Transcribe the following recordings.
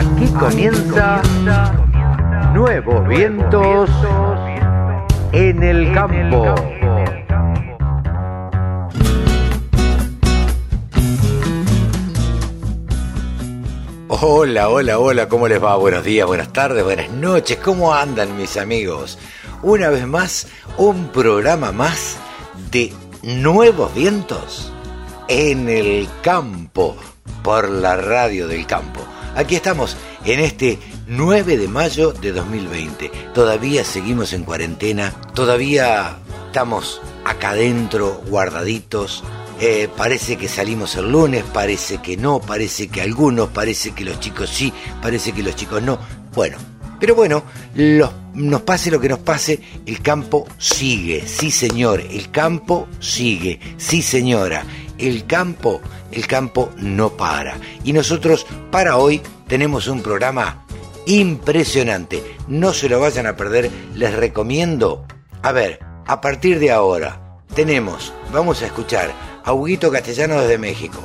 Aquí comienza Nuevos Vientos en el Campo. Hola, hola, hola, ¿cómo les va? Buenos días, buenas tardes, buenas noches, ¿cómo andan mis amigos? Una vez más, un programa más de Nuevos Vientos en el Campo, por la radio del campo. Aquí estamos en este 9 de mayo de 2020. Todavía seguimos en cuarentena, todavía estamos acá adentro, guardaditos. Eh, parece que salimos el lunes, parece que no, parece que algunos, parece que los chicos sí, parece que los chicos no. Bueno, pero bueno, nos pase lo que nos pase, el campo sigue, sí señor, el campo sigue, sí señora, el campo, el campo no para. Y nosotros para hoy tenemos un programa impresionante. No se lo vayan a perder, les recomiendo. A ver, a partir de ahora tenemos, vamos a escuchar a Huguito Castellano desde México,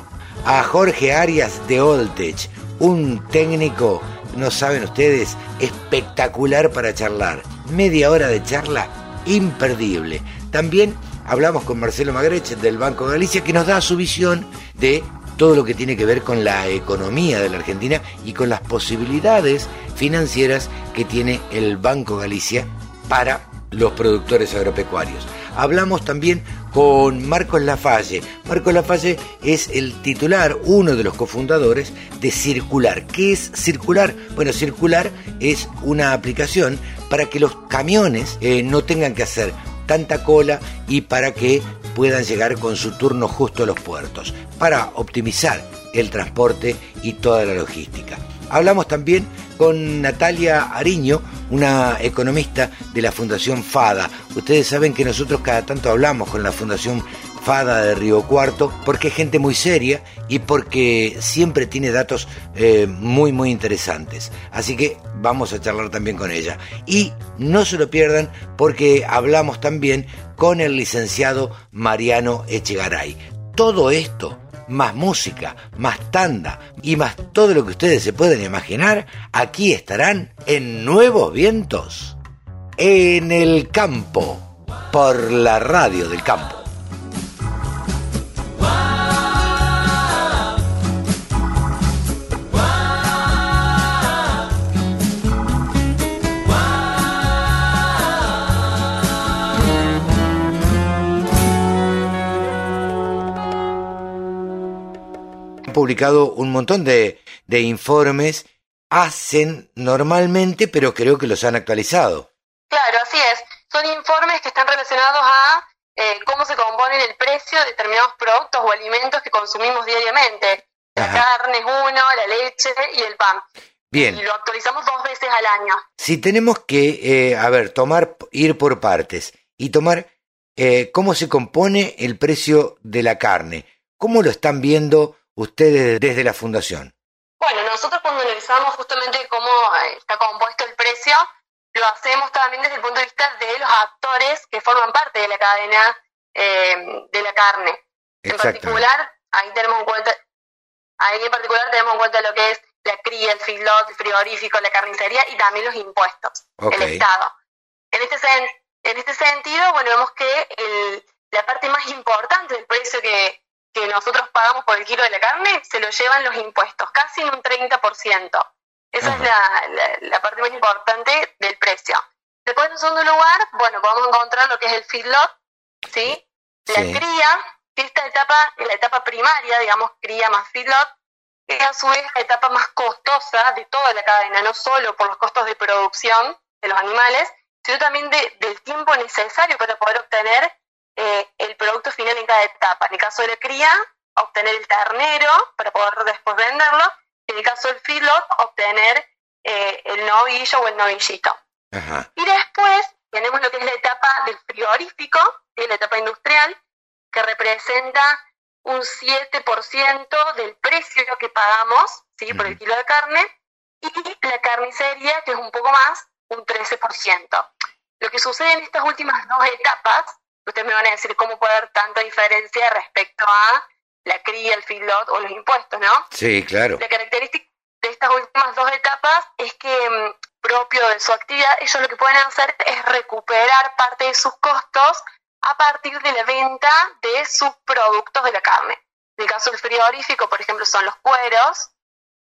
a Jorge Arias de Oltech, un técnico, no saben ustedes, espectacular para charlar. Media hora de charla imperdible. También hablamos con Marcelo Magrech del Banco Galicia que nos da su visión de todo lo que tiene que ver con la economía de la Argentina y con las posibilidades financieras que tiene el Banco Galicia para los productores agropecuarios. Hablamos también con Marcos Lafalle. Marcos Lafalle es el titular, uno de los cofundadores de Circular. ¿Qué es Circular? Bueno, Circular es una aplicación para que los camiones eh, no tengan que hacer tanta cola y para que puedan llegar con su turno justo a los puertos, para optimizar el transporte y toda la logística. Hablamos también con Natalia Ariño, una economista de la Fundación FADA. Ustedes saben que nosotros cada tanto hablamos con la Fundación Fada de Río Cuarto, porque es gente muy seria y porque siempre tiene datos eh, muy, muy interesantes. Así que vamos a charlar también con ella. Y no se lo pierdan porque hablamos también con el licenciado Mariano Echegaray. Todo esto más música, más tanda y más todo lo que ustedes se pueden imaginar, aquí estarán en Nuevos Vientos, en el campo, por la radio del campo. Publicado un montón de, informes, hacen normalmente, pero creo que los han actualizado. Claro, así es. Son informes que están relacionados a eh, cómo se componen el precio de determinados productos o alimentos que consumimos diariamente. La carne es uno, la leche y el pan. Bien. Y lo actualizamos dos veces al año. Si tenemos que, eh, a ver, tomar, ir por partes y tomar eh, cómo se compone el precio de la carne, ¿cómo lo están viendo ustedes desde la fundación? Bueno, nosotros cuando analizamos justamente cómo eh, está compuesto el precio, lo hacemos también desde el punto de vista de los actores que forman parte de la cadena eh, de la carne. En particular, ahí tenemos en cuenta, ahí en particular tenemos en cuenta lo que es la cría, el feedlot, el frigorífico, la carnicería y también los impuestos, el Estado. En este, en este sentido, bueno, vemos que el, la parte más importante del precio que, que nosotros pagamos por el kilo de la carne se lo llevan los impuestos, casi en un 30%. Esa es la, la, parte más importante del precio. Después, en segundo lugar, bueno, podemos encontrar lo que es el feedlot, ¿sí? La cría, que esta etapa es la etapa primaria, digamos, cría más feedlot, es a su vez la etapa más costosa de toda la cadena, no solo por los costos de producción de los animales, sino también del tiempo necesario para poder obtener eh, el producto final en cada etapa. En el caso de la cría, obtener el ternero para poder después venderlo. Y en el caso del feedlot, obtener eh, el novillo o el novillito. Y después tenemos lo que es la etapa del frigorífico, que la etapa industrial, que representa un 7% del precio que pagamos ¿sí? por el kilo de carne, y la carnicería, que es un poco más, un 13%. Lo que sucede en estas últimas dos etapas ustedes me van a decir cómo puede haber tanta diferencia respecto a la cría, el feedlot o los impuestos, ¿no? Sí, claro. La característica, de estas últimas dos etapas es que mm, propio de su actividad, ellos lo que pueden hacer es recuperar parte de sus costos a partir de la venta de sus productos de la carne. En el caso del frigorífico, por ejemplo, son los cueros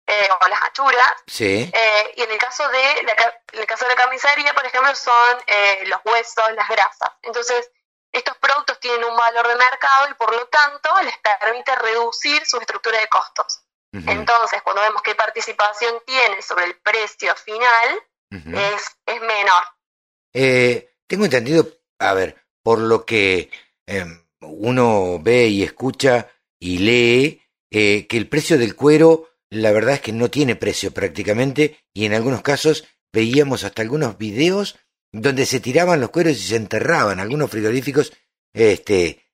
eh, o las achuras. Sí. Eh, y en el caso de la, en el caso de la carnicería, por ejemplo, son eh, los huesos, las grasas. Entonces, estos productos tienen un valor de mercado y por lo tanto les permite reducir su estructura de costos. Entonces, cuando vemos qué participación tiene sobre el precio final, es, es menor. Eh, tengo entendido, a ver, por lo que eh, uno ve y escucha y lee, eh, que el precio del cuero, la verdad es que no tiene precio prácticamente, y en algunos casos veíamos hasta algunos videos donde se tiraban los cueros y se enterraban. Algunos frigoríficos este,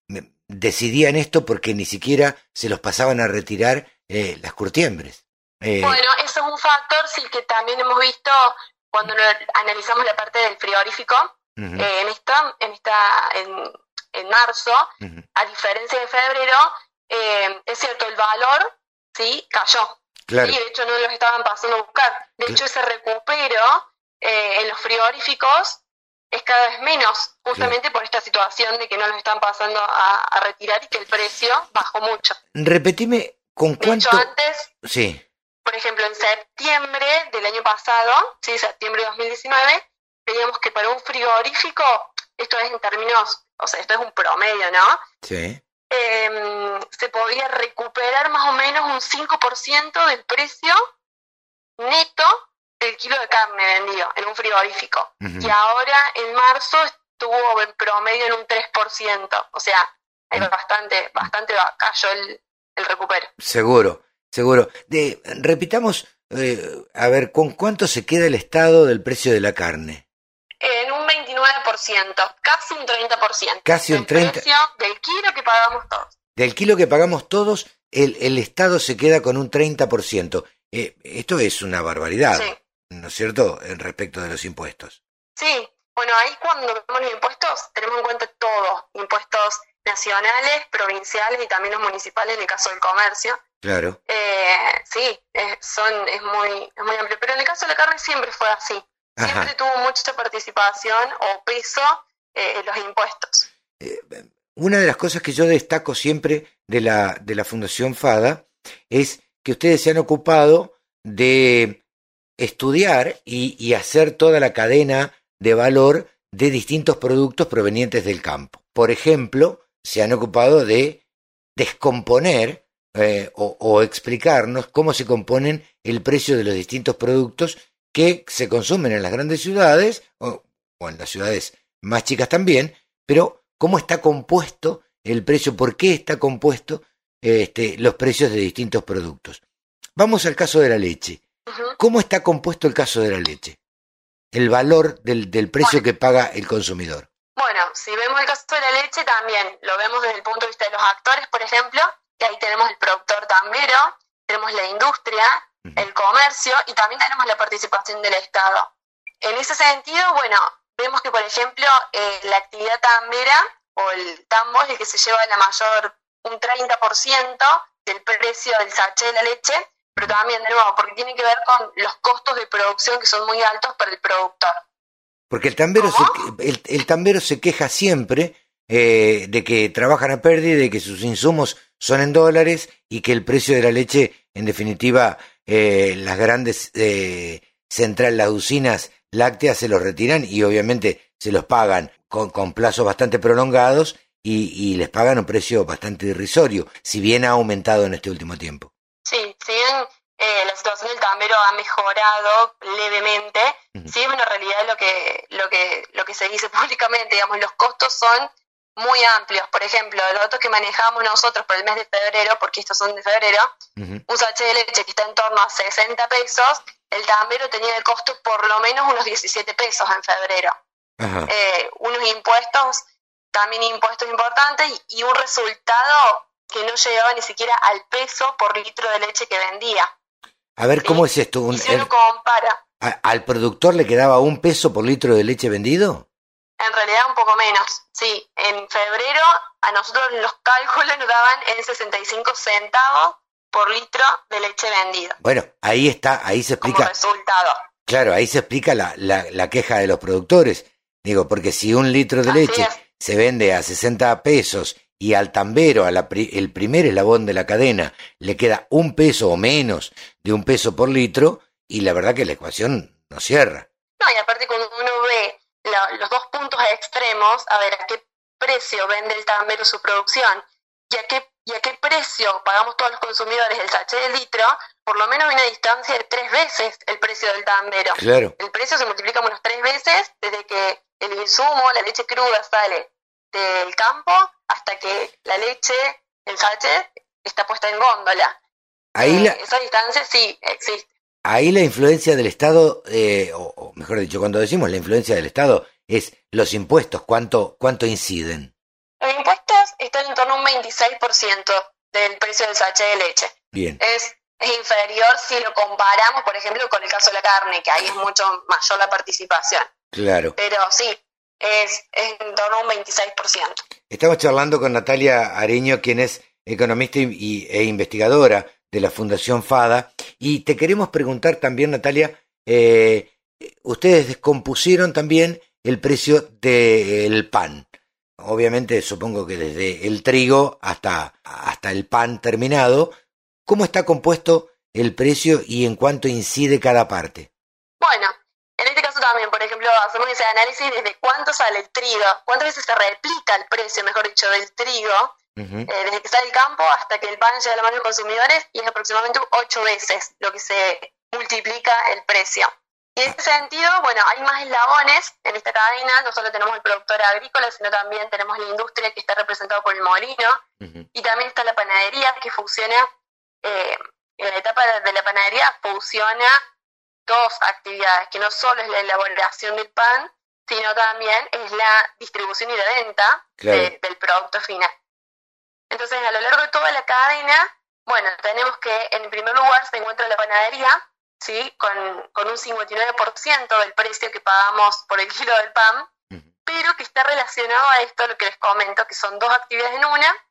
decidían esto porque ni siquiera se los pasaban a retirar eh, las curtiembres. Eh, Bueno, eso es un factor, sí, que también hemos visto cuando analizamos la parte del frigorífico. Eh, en esta, en esta, en, en marzo, a diferencia de febrero, eh, es cierto, el valor, sí, cayó. Claro, Y de hecho no los estaban pasando a buscar. De hecho, ese recupero eh, en los frigoríficos es cada vez menos, justamente por esta situación de que no los están pasando a, a retirar y que el precio bajó mucho. repetime con De hecho, cuánto... antes, Sí, por ejemplo, en septiembre del año pasado, sí, septiembre de 2019, veíamos que para un frigorífico, esto es en términos, o sea, esto es un promedio, ¿no? sí. Em, se podía recuperar más o menos un 5% del precio neto del kilo de carne vendido en un frigorífico. ujú. Y ahora en marzo estuvo en promedio en un 3%. O sea, hay Mm. bastante, bastante cayó el, el recupero. Seguro, seguro. De, repitamos, eh, a ver, ¿con cuánto se queda el estado del precio de la carne? En un 29%, casi un 30%. Casi un del 30. precio del kilo que pagamos todos. Del kilo que pagamos todos, el, el estado se queda con un 30%. Eh, esto es una barbaridad, Sí. ¿No es cierto?, en respecto de los impuestos. Sí, bueno, ahí cuando vemos los impuestos, tenemos en cuenta todo, impuestos nacionales, provinciales y también los municipales en el caso del comercio. Claro. Eh, sí, es, son, es, muy, es muy amplio, pero en el caso de la carne siempre fue así. Siempre Ajá. tuvo mucha participación o peso eh, los impuestos. Una de las cosas que yo destaco siempre de la, de la Fundación FADA es que ustedes se han ocupado de estudiar y, hacer toda la cadena de valor de distintos productos provenientes del campo. Por ejemplo, se han ocupado de descomponer eh, o, explicarnos cómo se componen el precio de los distintos productos que se consumen en las grandes ciudades o, o en las ciudades más chicas también, pero cómo está compuesto el precio, por qué está compuesto este, los precios de distintos productos. Vamos al caso de la leche. ¿Cómo está compuesto el caso de la leche? El valor del, del precio que paga el consumidor. Bueno, si vemos el caso de la leche, también lo vemos desde el punto de vista de los actores, por ejemplo, que ahí tenemos el productor tambero, tenemos la industria, el comercio y también tenemos la participación del Estado. En ese sentido, bueno, vemos que, por ejemplo, eh, la actividad tambera o el tambo es el que se lleva la mayor, un 30% del precio del sachet de la leche, pero también, de nuevo, porque tiene que ver con los costos de producción que son muy altos para el productor. Porque el tambero, se, el, el tambero se queja siempre eh, de que trabajan a pérdida, de que sus insumos son en dólares y que el precio de la leche, en definitiva, eh, las grandes eh, centrales, las usinas lácteas se los retiran y obviamente se los pagan con, con plazos bastante prolongados y, y les pagan un precio bastante irrisorio, si bien ha aumentado en este último tiempo. Sí, si bien eh, la situación del tambero ha mejorado levemente, sí es una realidad lo que, lo que, lo que se dice públicamente, digamos, los costos son muy amplios. Por ejemplo, los datos que manejamos nosotros por el mes de febrero, porque estos son de febrero, Ujú. un sachet de leche que está en torno a 60 pesos, el tambero tenía de costo por lo menos unos 17 pesos en febrero. Eh, unos impuestos, también impuestos importantes, y un resultado que no llegaba ni siquiera al peso por litro de leche que vendía. A ver, ¿cómo es esto? Un- Y si uno compara, a- ¿Al productor le quedaba un peso por litro de leche vendido? en realidad un poco menos. Sí, en febrero a nosotros los cálculos nos daban en 65 centavos por litro de leche vendida. Bueno, ahí está, ahí se explica. Como resultado. Claro, ahí se explica la, la, la queja de los productores. Digo, porque si un litro de Así leche es. se vende a 60 pesos y al tambero, a la pri- el primer eslabón de la cadena, le queda un peso o menos de un peso por litro, y la verdad que la ecuación no cierra. No, y aparte cuando uno ve la- los dos puntos extremos, a ver a qué precio vende el tambero su producción y a qué, y a qué precio pagamos todos los consumidores el sachet de litro, por lo menos hay una distancia de tres veces el precio del tambero. Claro, El precio se multiplica unos tres veces desde que el insumo, la leche cruda, sale del campo hasta que la leche, el sachet, está puesta en góndola. ahí Eh, la, Esa distancia sí existe. ahí la influencia del Estado, eh, o, o mejor dicho, cuando decimos la influencia del Estado, es los impuestos, cuánto, cuánto inciden. Los impuestos están en torno a un 26% del precio del sachet de leche. Bien, Es, es inferior si lo comparamos, por ejemplo, con el caso de la carne, que ahí es mucho mayor la participación. claro. Pero sí, es, es en torno a un 26%. Estamos charlando con Natalia Areño, quien es economista y, y- e investigadora de la Fundación FADA. Y te queremos preguntar también, Natalia, eh, ustedes descompusieron también el precio del pan. Obviamente, supongo que desde el trigo hasta, hasta el pan terminado. ¿Cómo está compuesto el precio y en cuánto incide cada parte? Bueno, en este caso también, por ejemplo, hacemos ese análisis desde cuánto sale el trigo, cuántas veces se replica el precio, mejor dicho, del trigo, eh, desde que sale del campo hasta que el pan llega a la mano de los consumidores, y es aproximadamente ocho veces lo que se multiplica el precio. Y en ese sentido, bueno, hay más eslabones en esta cadena, no solo tenemos el productor agrícola, sino también tenemos la industria que está representada por el molino, y también está la panadería que funciona, eh, en la etapa de la panadería funciona dos actividades, que no solo es la elaboración del pan, sino también es la distribución y la venta Claro. de- del producto final. Entonces, a lo largo de toda la cadena, bueno, tenemos que en primer lugar se encuentra la panadería, ¿sí? Con, con un 59% del precio que pagamos por el kilo del pan, pero que está relacionado a esto, lo que les comento, que son dos actividades en una,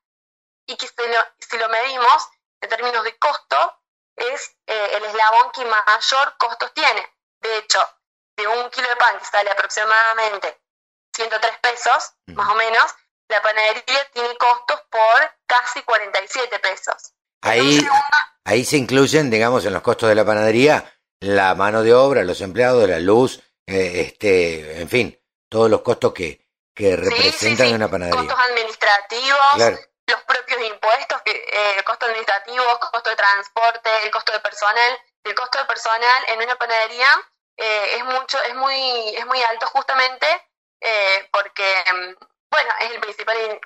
y que si lo, si lo medimos en términos de costo, es eh, el eslabón que mayor costos tiene. De hecho, de un kilo de pan que sale aproximadamente 103 pesos, más o menos, la panadería tiene costos por casi 47 pesos. Ahí, segundo, Ahí se incluyen, digamos, en los costos de la panadería, la mano de obra, los empleados, la luz, eh, este, en fin, todos los costos que, que sí, representan sí, sí, una panadería. Costos administrativos, Claro, los propios impuestos, que, eh, costos administrativos, costo de transporte, el costo de personal. El costo de personal en una panadería eh, es mucho, es muy, es muy alto justamente eh, porque, mm, bueno, es el principal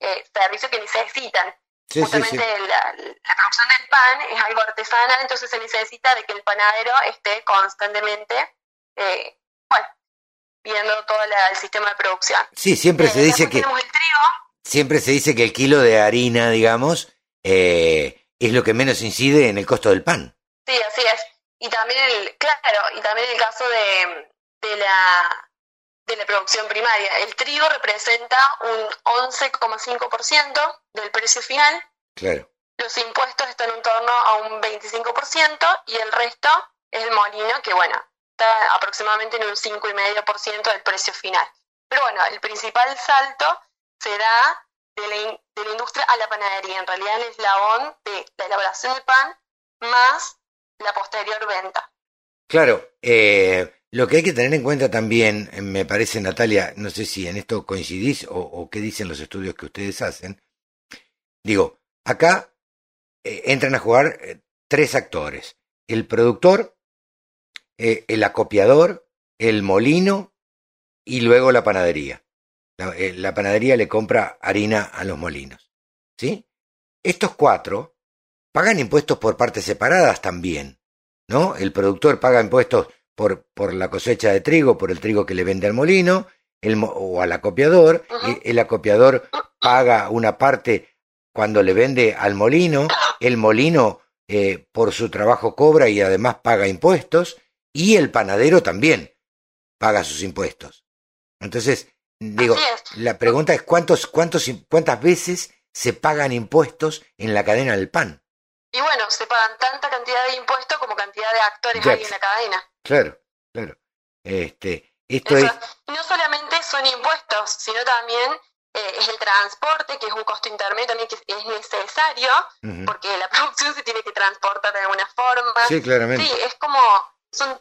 eh, servicio que necesitan. sí, justamente sí. La, la producción del pan es algo artesanal, entonces se necesita de que el panadero esté constantemente, eh, bueno, viendo todo la- el sistema de producción. Sí, siempre Eh, se dice que, tenemos el trigo, siempre se dice que el kilo de harina, digamos, eh, es lo que menos incide en el costo del pan. Sí, así es. Y también el, claro, y también el caso de, de la de la producción primaria. El trigo representa un 11,5% del precio final, Claro. los impuestos están en torno a un 25% y el resto es el molino, que bueno, está aproximadamente en un 5,5% del precio final. Pero bueno, el principal salto se da de la, de la industria a la panadería, en realidad el eslabón de la elaboración del pan más la posterior venta. Claro, eh, lo que hay que tener en cuenta también, eh, me parece, Natalia, no sé si en esto coincidís o, qué dicen los estudios que ustedes hacen. Digo, acá eh, entran a jugar eh, tres actores. El productor, el acopiador, el molino y luego la panadería. La, eh, la panadería le compra harina a los molinos. ¿Sí? Estos cuatro pagan impuestos por partes separadas también. ¿no? El productor paga impuestos por, por la cosecha de trigo, por el trigo que le vende al molino, el, o al acopiador. El, el acopiador paga una parte cuando le vende al molino, el molino eh, por su trabajo cobra y además paga impuestos, y el panadero también paga sus impuestos. Entonces, digo, la pregunta es cuántos, cuántos, cuántas veces se pagan impuestos en la cadena del pan. y bueno, se pagan tanta cantidad de impuestos como cantidad de actores hay en la cadena. Claro, claro. Este, esto es... No solamente son impuestos, sino también eh, es el transporte, que es un costo intermedio también que es necesario, porque la producción se tiene que transportar de alguna forma. Sí, claramente. Sí, es como, son,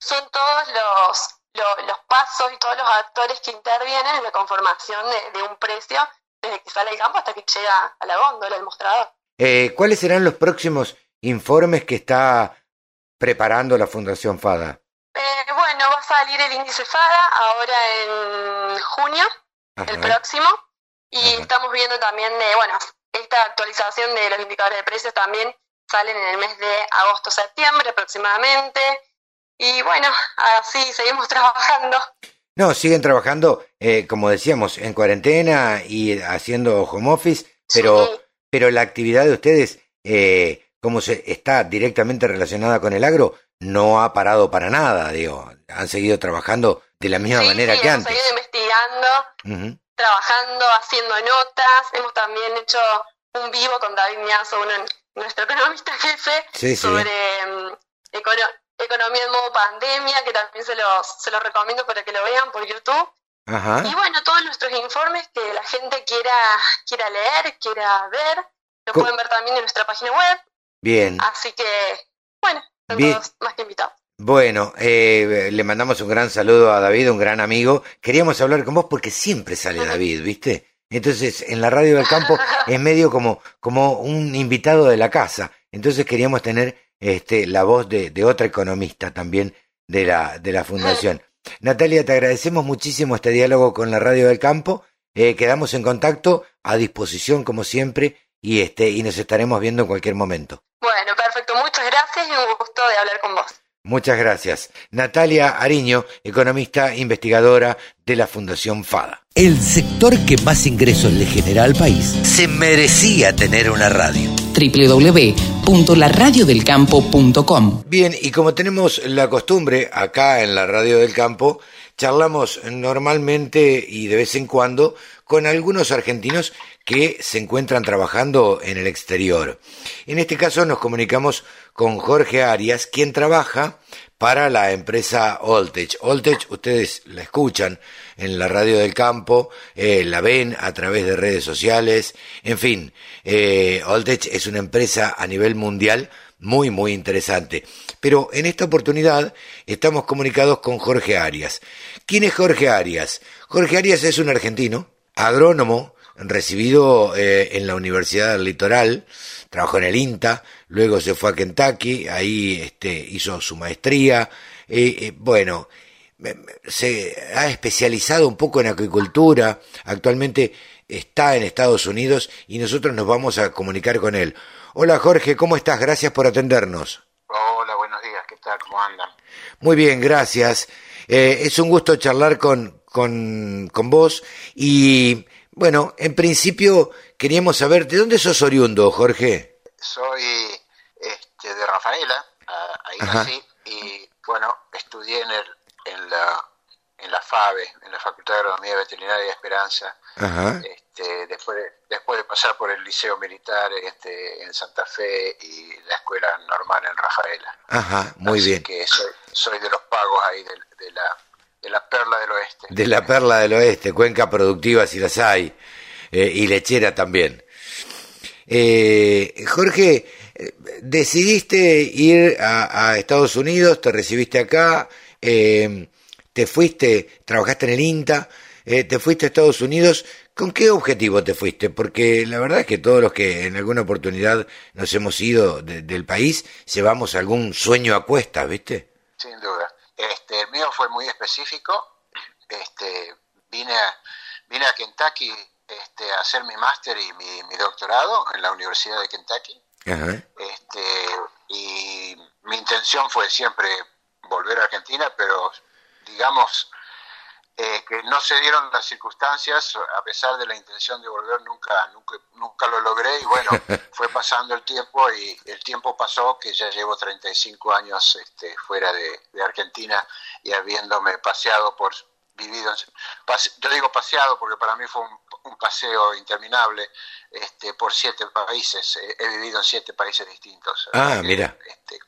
son todos los, los, pasos y todos los actores que intervienen en la conformación de, un precio desde que sale el campo hasta que llega a la góndola, al mostrador. Eh, ¿Cuáles serán los próximos informes que está preparando la Fundación FADA? Eh, bueno, va a salir el índice FADA ahora en junio, el próximo, y estamos viendo también de, bueno, esta actualización de los indicadores de precios también salen en el mes de agosto-septiembre aproximadamente. Y bueno, así seguimos trabajando. No, siguen trabajando, eh, como decíamos, en cuarentena y haciendo home office, pero, pero la actividad de ustedes, eh, como se está directamente relacionada con el agro, no ha parado para nada, digo, han seguido trabajando de la misma manera que antes. Hemos seguido investigando, trabajando, haciendo notas, hemos también hecho un vivo con David Miazo, uno, nuestro economista jefe, sobre mm, economía en modo pandemia, que también se los, se los recomiendo para que lo vean por YouTube. Y bueno, todos nuestros informes que la gente quiera, quiera leer, quiera ver, lo pueden ver también en nuestra página web. Bien. Así que, bueno, todos más que invitados. Bueno, eh, le mandamos un gran saludo a David, un gran amigo. Queríamos hablar con vos porque siempre sale David, ¿viste? Entonces, en la radio del campo es medio como, como un invitado de la casa. Entonces queríamos tener este, la voz de, de otra economista también de la, de la fundación. Natalia, te agradecemos muchísimo este diálogo con la radio del campo. Eh, quedamos en contacto, a disposición como siempre, y este, y nos estaremos viendo en cualquier momento. Bueno, perfecto, muchas gracias y un gusto de hablar con vos. Muchas gracias. Natalia Ariño, economista investigadora de la Fundación FADA. El sector que más ingresos le genera al país se merecía tener una radio www.laradiodelcampo.com. Bien, y como tenemos la costumbre acá en la Radio del Campo, charlamos normalmente y de vez en cuando con algunos argentinos que se encuentran trabajando en el exterior. En este caso nos comunicamos con Jorge Arias, quien trabaja para la empresa Oltech. Oltech, ustedes la escuchan en la radio del campo, eh, la ven a través de redes sociales, en fin, eh, Oltech es una empresa a nivel mundial muy, muy interesante. Pero en esta oportunidad estamos comunicados con Jorge Arias. ¿Quién es Jorge Arias? Jorge Arias es un argentino, agrónomo, recibido eh, en la Universidad del Litoral, trabajó en el INTA, luego se fue a Kentucky, ahí este, hizo su maestría, eh, eh, bueno, se ha especializado un poco en acuicultura, actualmente está en Estados Unidos y nosotros nos vamos a comunicar con él. Hola Jorge, ¿cómo estás? Gracias por atendernos. Hola, buenos días, ¿qué tal? ¿Cómo andan? Muy bien, gracias. es un gusto charlar con, con, con vos y bueno, en principio queríamos saber, ¿de dónde sos oriundo, Jorge? Soy este, de Rafaela, ahí nací, y bueno, estudié en, el, en, la, en la FABE, en la Facultad de Agronomía Veterinaria de Esperanza, Este, después, de, después de pasar por el Liceo Militar este, en Santa Fe y la Escuela Normal en Rafaela. Ajá, muy Así bien. que soy, soy de los pagos ahí de la de la perla del oeste. De la perla del oeste, cuenca productiva si las hay, eh, y lechera también. Eh, Jorge, eh, decidiste ir a, Estados Unidos, te recibiste acá, te fuiste, trabajaste en el INTA, te fuiste a Estados Unidos. ¿Con qué objetivo te fuiste? Porque la verdad es que todos los que en alguna oportunidad nos hemos ido del país llevamos algún sueño a cuestas, ¿viste? Sin duda. Este, el mío fue muy específico. Este, vine, a, vine a Kentucky este, a hacer mi máster y mi, doctorado en la Universidad de Kentucky. Este, y mi intención fue siempre volver a Argentina, pero digamos eh, que no se dieron las circunstancias, a pesar de la intención de volver, nunca, nunca, nunca lo logré y bueno, fue pasando el tiempo y el tiempo pasó que ya llevo 35 años este, fuera de, Argentina y habiéndome paseado por, vivido, yo digo paseado porque para mí fue un paseo interminable este, por siete países. He vivido en siete países distintos. Ah, mira. Este,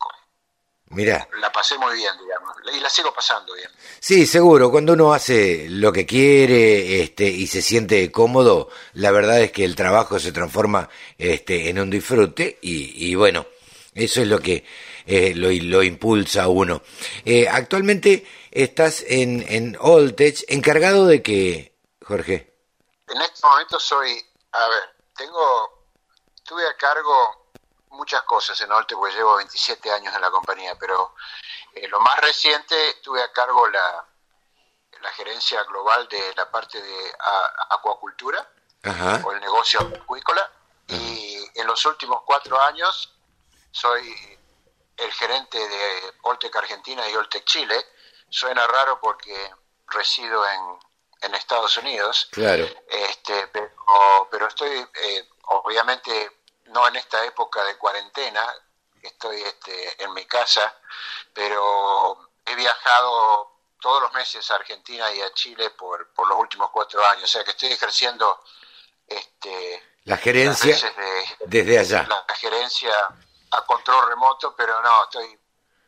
Mira. La pasé muy bien, digamos, y la sigo pasando bien. Sí, seguro, cuando uno hace lo que quiere este, y se siente cómodo, la verdad es que el trabajo se transforma este, en un disfrute y, bueno, eso es lo que eh, lo, lo, impulsa a uno. Eh, actualmente estás en, en Oltech, encargado de qué, Jorge? En este momento soy, a ver, tengo, tuve a cargo muchas cosas en Olte, porque llevo 27 años en la compañía, pero eh, lo más reciente tuve a cargo la, la gerencia global de la parte de acuacultura o el negocio acuícola y en los últimos cuatro años soy el gerente de Oltec Argentina y Oltec Chile. Suena raro porque resido en, en Estados Unidos. Claro. Este, pero, pero estoy eh, obviamente no en esta época de cuarentena, estoy este, en mi casa, pero he viajado todos los meses a Argentina y a Chile por, por los últimos cuatro años, o sea que estoy ejerciendo este, la gerencia desde allá. La gerencia a control remoto, pero no, estoy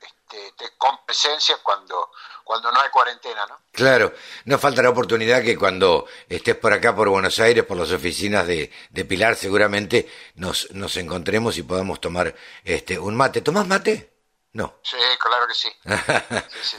este, con presencia cuando, cuando no hay cuarentena, ¿no? Claro, no falta la oportunidad que cuando estés por acá, por Buenos Aires, por las oficinas de, de Pilar, seguramente nos, nos encontremos y podamos tomar este un mate. ¿Tomás mate? No. Sí, claro que sí.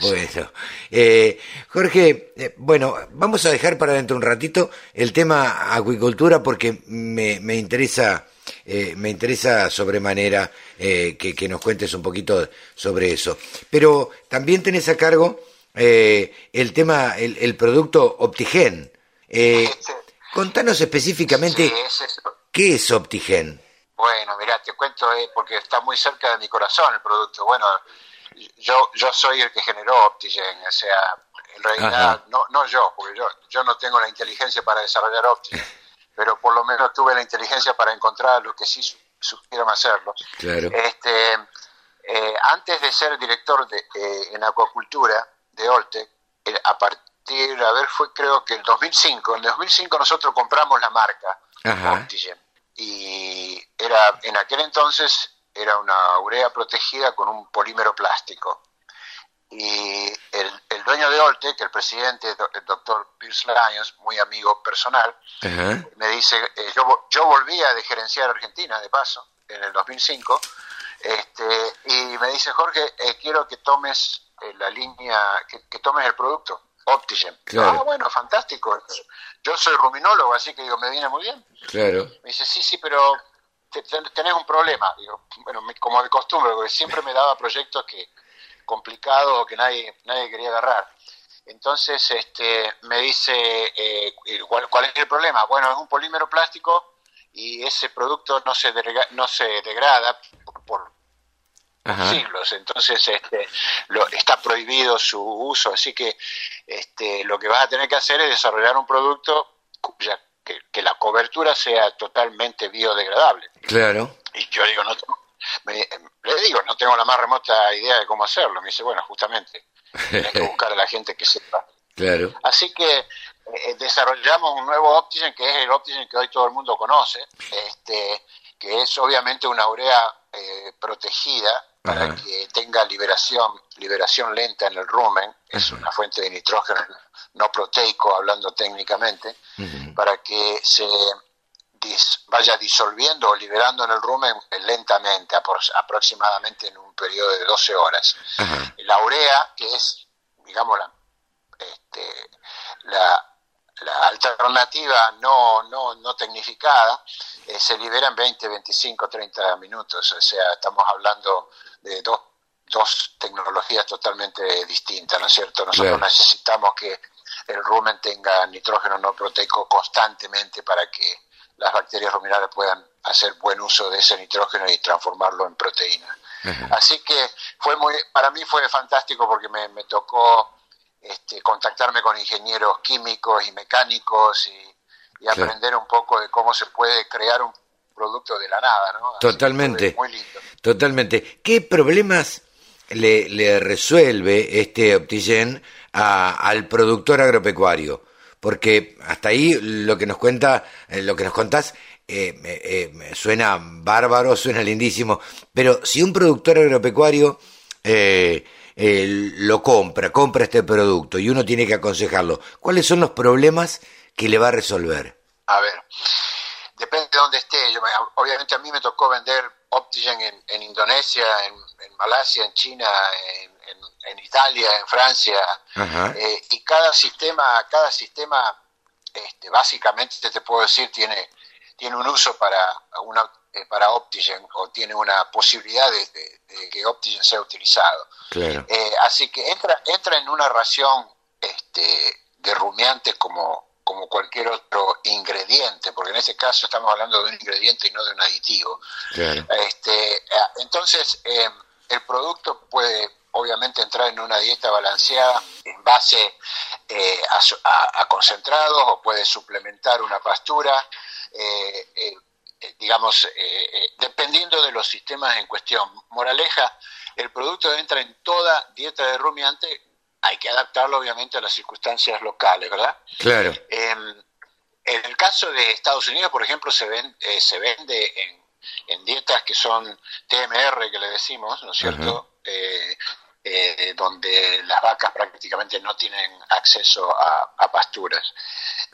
bueno, eh, Jorge, eh, bueno, vamos a dejar para dentro un ratito el tema acuicultura porque me, me interesa eh, me interesa sobremanera eh, que, nos cuentes un poquito sobre eso. Pero también tenés a cargo eh, el tema, el, producto Optigen. contanos específicamente qué es Optigen. Bueno, mira, te cuento porque está muy cerca de mi corazón el producto. Bueno, yo, yo soy el que generó Optigen, o sea, en realidad, no, no yo, porque yo, yo no tengo la inteligencia para desarrollar Optigen pero por lo menos tuve la inteligencia para encontrar lo que sí supieron hacerlo. Este, eh, antes de ser director de, eh, en acuacultura de Oltec, eh, a partir, a ver, fue creo que el 2005, en el 2005 nosotros compramos la marca Optigen y era en aquel entonces era una urea protegida con un polímero plástico y el, el, dueño de Olte, que el presidente, el doctor Pierce Lyons, muy amigo personal, me dice, eh, yo, yo volvía de gerenciar Argentina, de paso, en el 2005, este, y me dice, Jorge, eh, quiero que tomes eh, la línea, que, tomes el producto, Optigen. Ah, bueno, fantástico. Yo soy ruminólogo, así que digo, me viene muy bien. Claro. Me dice, sí, sí, pero tenés un problema. Digo, bueno, como de costumbre, porque siempre me daba proyectos que complicado que nadie, nadie quería agarrar. Entonces este, me dice, eh, ¿cuál, ¿cuál, es el problema? Bueno, es un polímero plástico y ese producto no se, no se degrada por, siglos, entonces este, lo, está prohibido su uso, así que este, lo que vas a tener que hacer es desarrollar un producto cuya, que, que la cobertura sea totalmente biodegradable. Claro. Y yo digo, no, me, le digo, no tengo la más remota idea de cómo hacerlo. Me dice, bueno, justamente, tienes que buscar a la gente que sepa. Claro. Así que eh, desarrollamos un nuevo Optigen, que es el Optigen que hoy todo el mundo conoce, este, que es obviamente una urea eh, protegida para que tenga liberación, liberación lenta en el rumen, es una fuente de nitrógeno no proteico, hablando técnicamente, para que se vaya disolviendo o liberando en el rumen lentamente, aproximadamente en un periodo de 12 horas. La urea, que es, digamos, la, este, la, alternativa no, no, no tecnificada, eh, se libera en 20, 25, 30 minutos. O sea, estamos hablando de dos, dos tecnologías totalmente distintas, ¿no es cierto? Nosotros necesitamos que el rumen tenga nitrógeno no proteico constantemente para que las bacterias ruminales puedan hacer buen uso de ese nitrógeno y transformarlo en proteína. Así que fue muy, para mí fue fantástico porque me, tocó este, contactarme con ingenieros químicos y mecánicos y, aprender un poco de cómo se puede crear un producto de la nada, ¿no? Totalmente. Muy lindo. Totalmente. ¿Qué problemas le, resuelve este Optigen al productor agropecuario? Porque hasta ahí lo que nos cuenta, eh, lo que nos contás, eh, eh, suena bárbaro, suena lindísimo, pero si un productor agropecuario lo compra, compra este producto y uno tiene que aconsejarlo, ¿cuáles son los problemas que le va a resolver? A ver, depende de dónde esté. obviamente a mí me tocó vender Optigen en, Indonesia, en, Malasia, en China, en, Italia, en Francia, eh, y cada sistema, cada sistema, este, básicamente te puedo decir tiene tiene un uso para una eh, para Optigen o tiene una posibilidad de, que Optigen sea utilizado. Eh, así que entra entra en una ración este, de rumiantes como como cualquier otro ingrediente, porque en este caso estamos hablando de un ingrediente y no de un aditivo. Este, eh, entonces, eh, el producto puede obviamente entrar en una dieta balanceada en base eh, a, concentrados o puede suplementar una pastura, digamos, dependiendo de los sistemas en cuestión. Moraleja, el producto entra en toda dieta de rumiante hay que adaptarlo obviamente a las circunstancias locales, ¿verdad? Claro. Em, en el caso de Estados Unidos, por ejemplo, se, ven, eh, se vende en, dietas que son TMR, que le decimos, ¿no es cierto? Eh, eh, donde las vacas prácticamente no tienen acceso a, pasturas.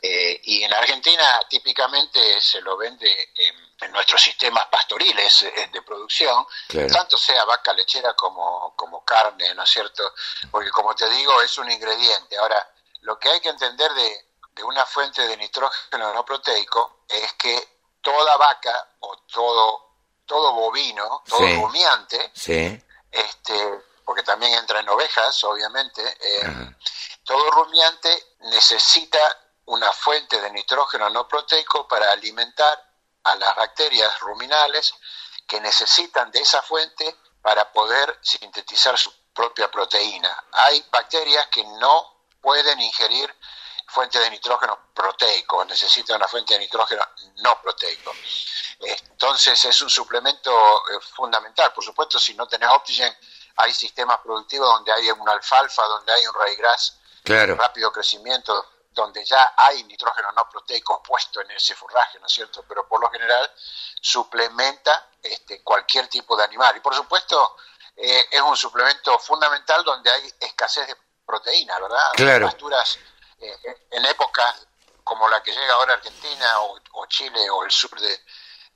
y en Argentina típicamente se lo vende en, nuestros sistemas pastoriles de producción, tanto sea vaca lechera como, como carne, ¿no es cierto? Porque como te digo, es un ingrediente. Ahora, lo que hay que entender de, una fuente de nitrógeno no proteico es que toda vaca o todo, todo bovino, todo rumiante, este, porque también entra en ovejas, obviamente, eh, todo rumiante necesita una fuente de nitrógeno no proteico para alimentar a las bacterias ruminales que necesitan de esa fuente para poder sintetizar su propia proteína. Hay bacterias que no pueden ingerir fuente de nitrógeno proteico, necesitan una fuente de nitrógeno no proteico. Entonces es un suplemento eh, fundamental. Por supuesto, si no tenés Optigen, hay sistemas productivos donde hay un alfalfa, donde hay un raigras claro. rápido crecimiento, donde ya hay nitrógeno no proteico puesto en ese forraje, ¿no es cierto? Pero por lo general suplementa este, cualquier tipo de animal. Y por supuesto eh, es un suplemento fundamental donde hay escasez de proteína, ¿verdad? Claro. Pasturas eh, en épocas como la que llega ahora Argentina o, o Chile o el sur de,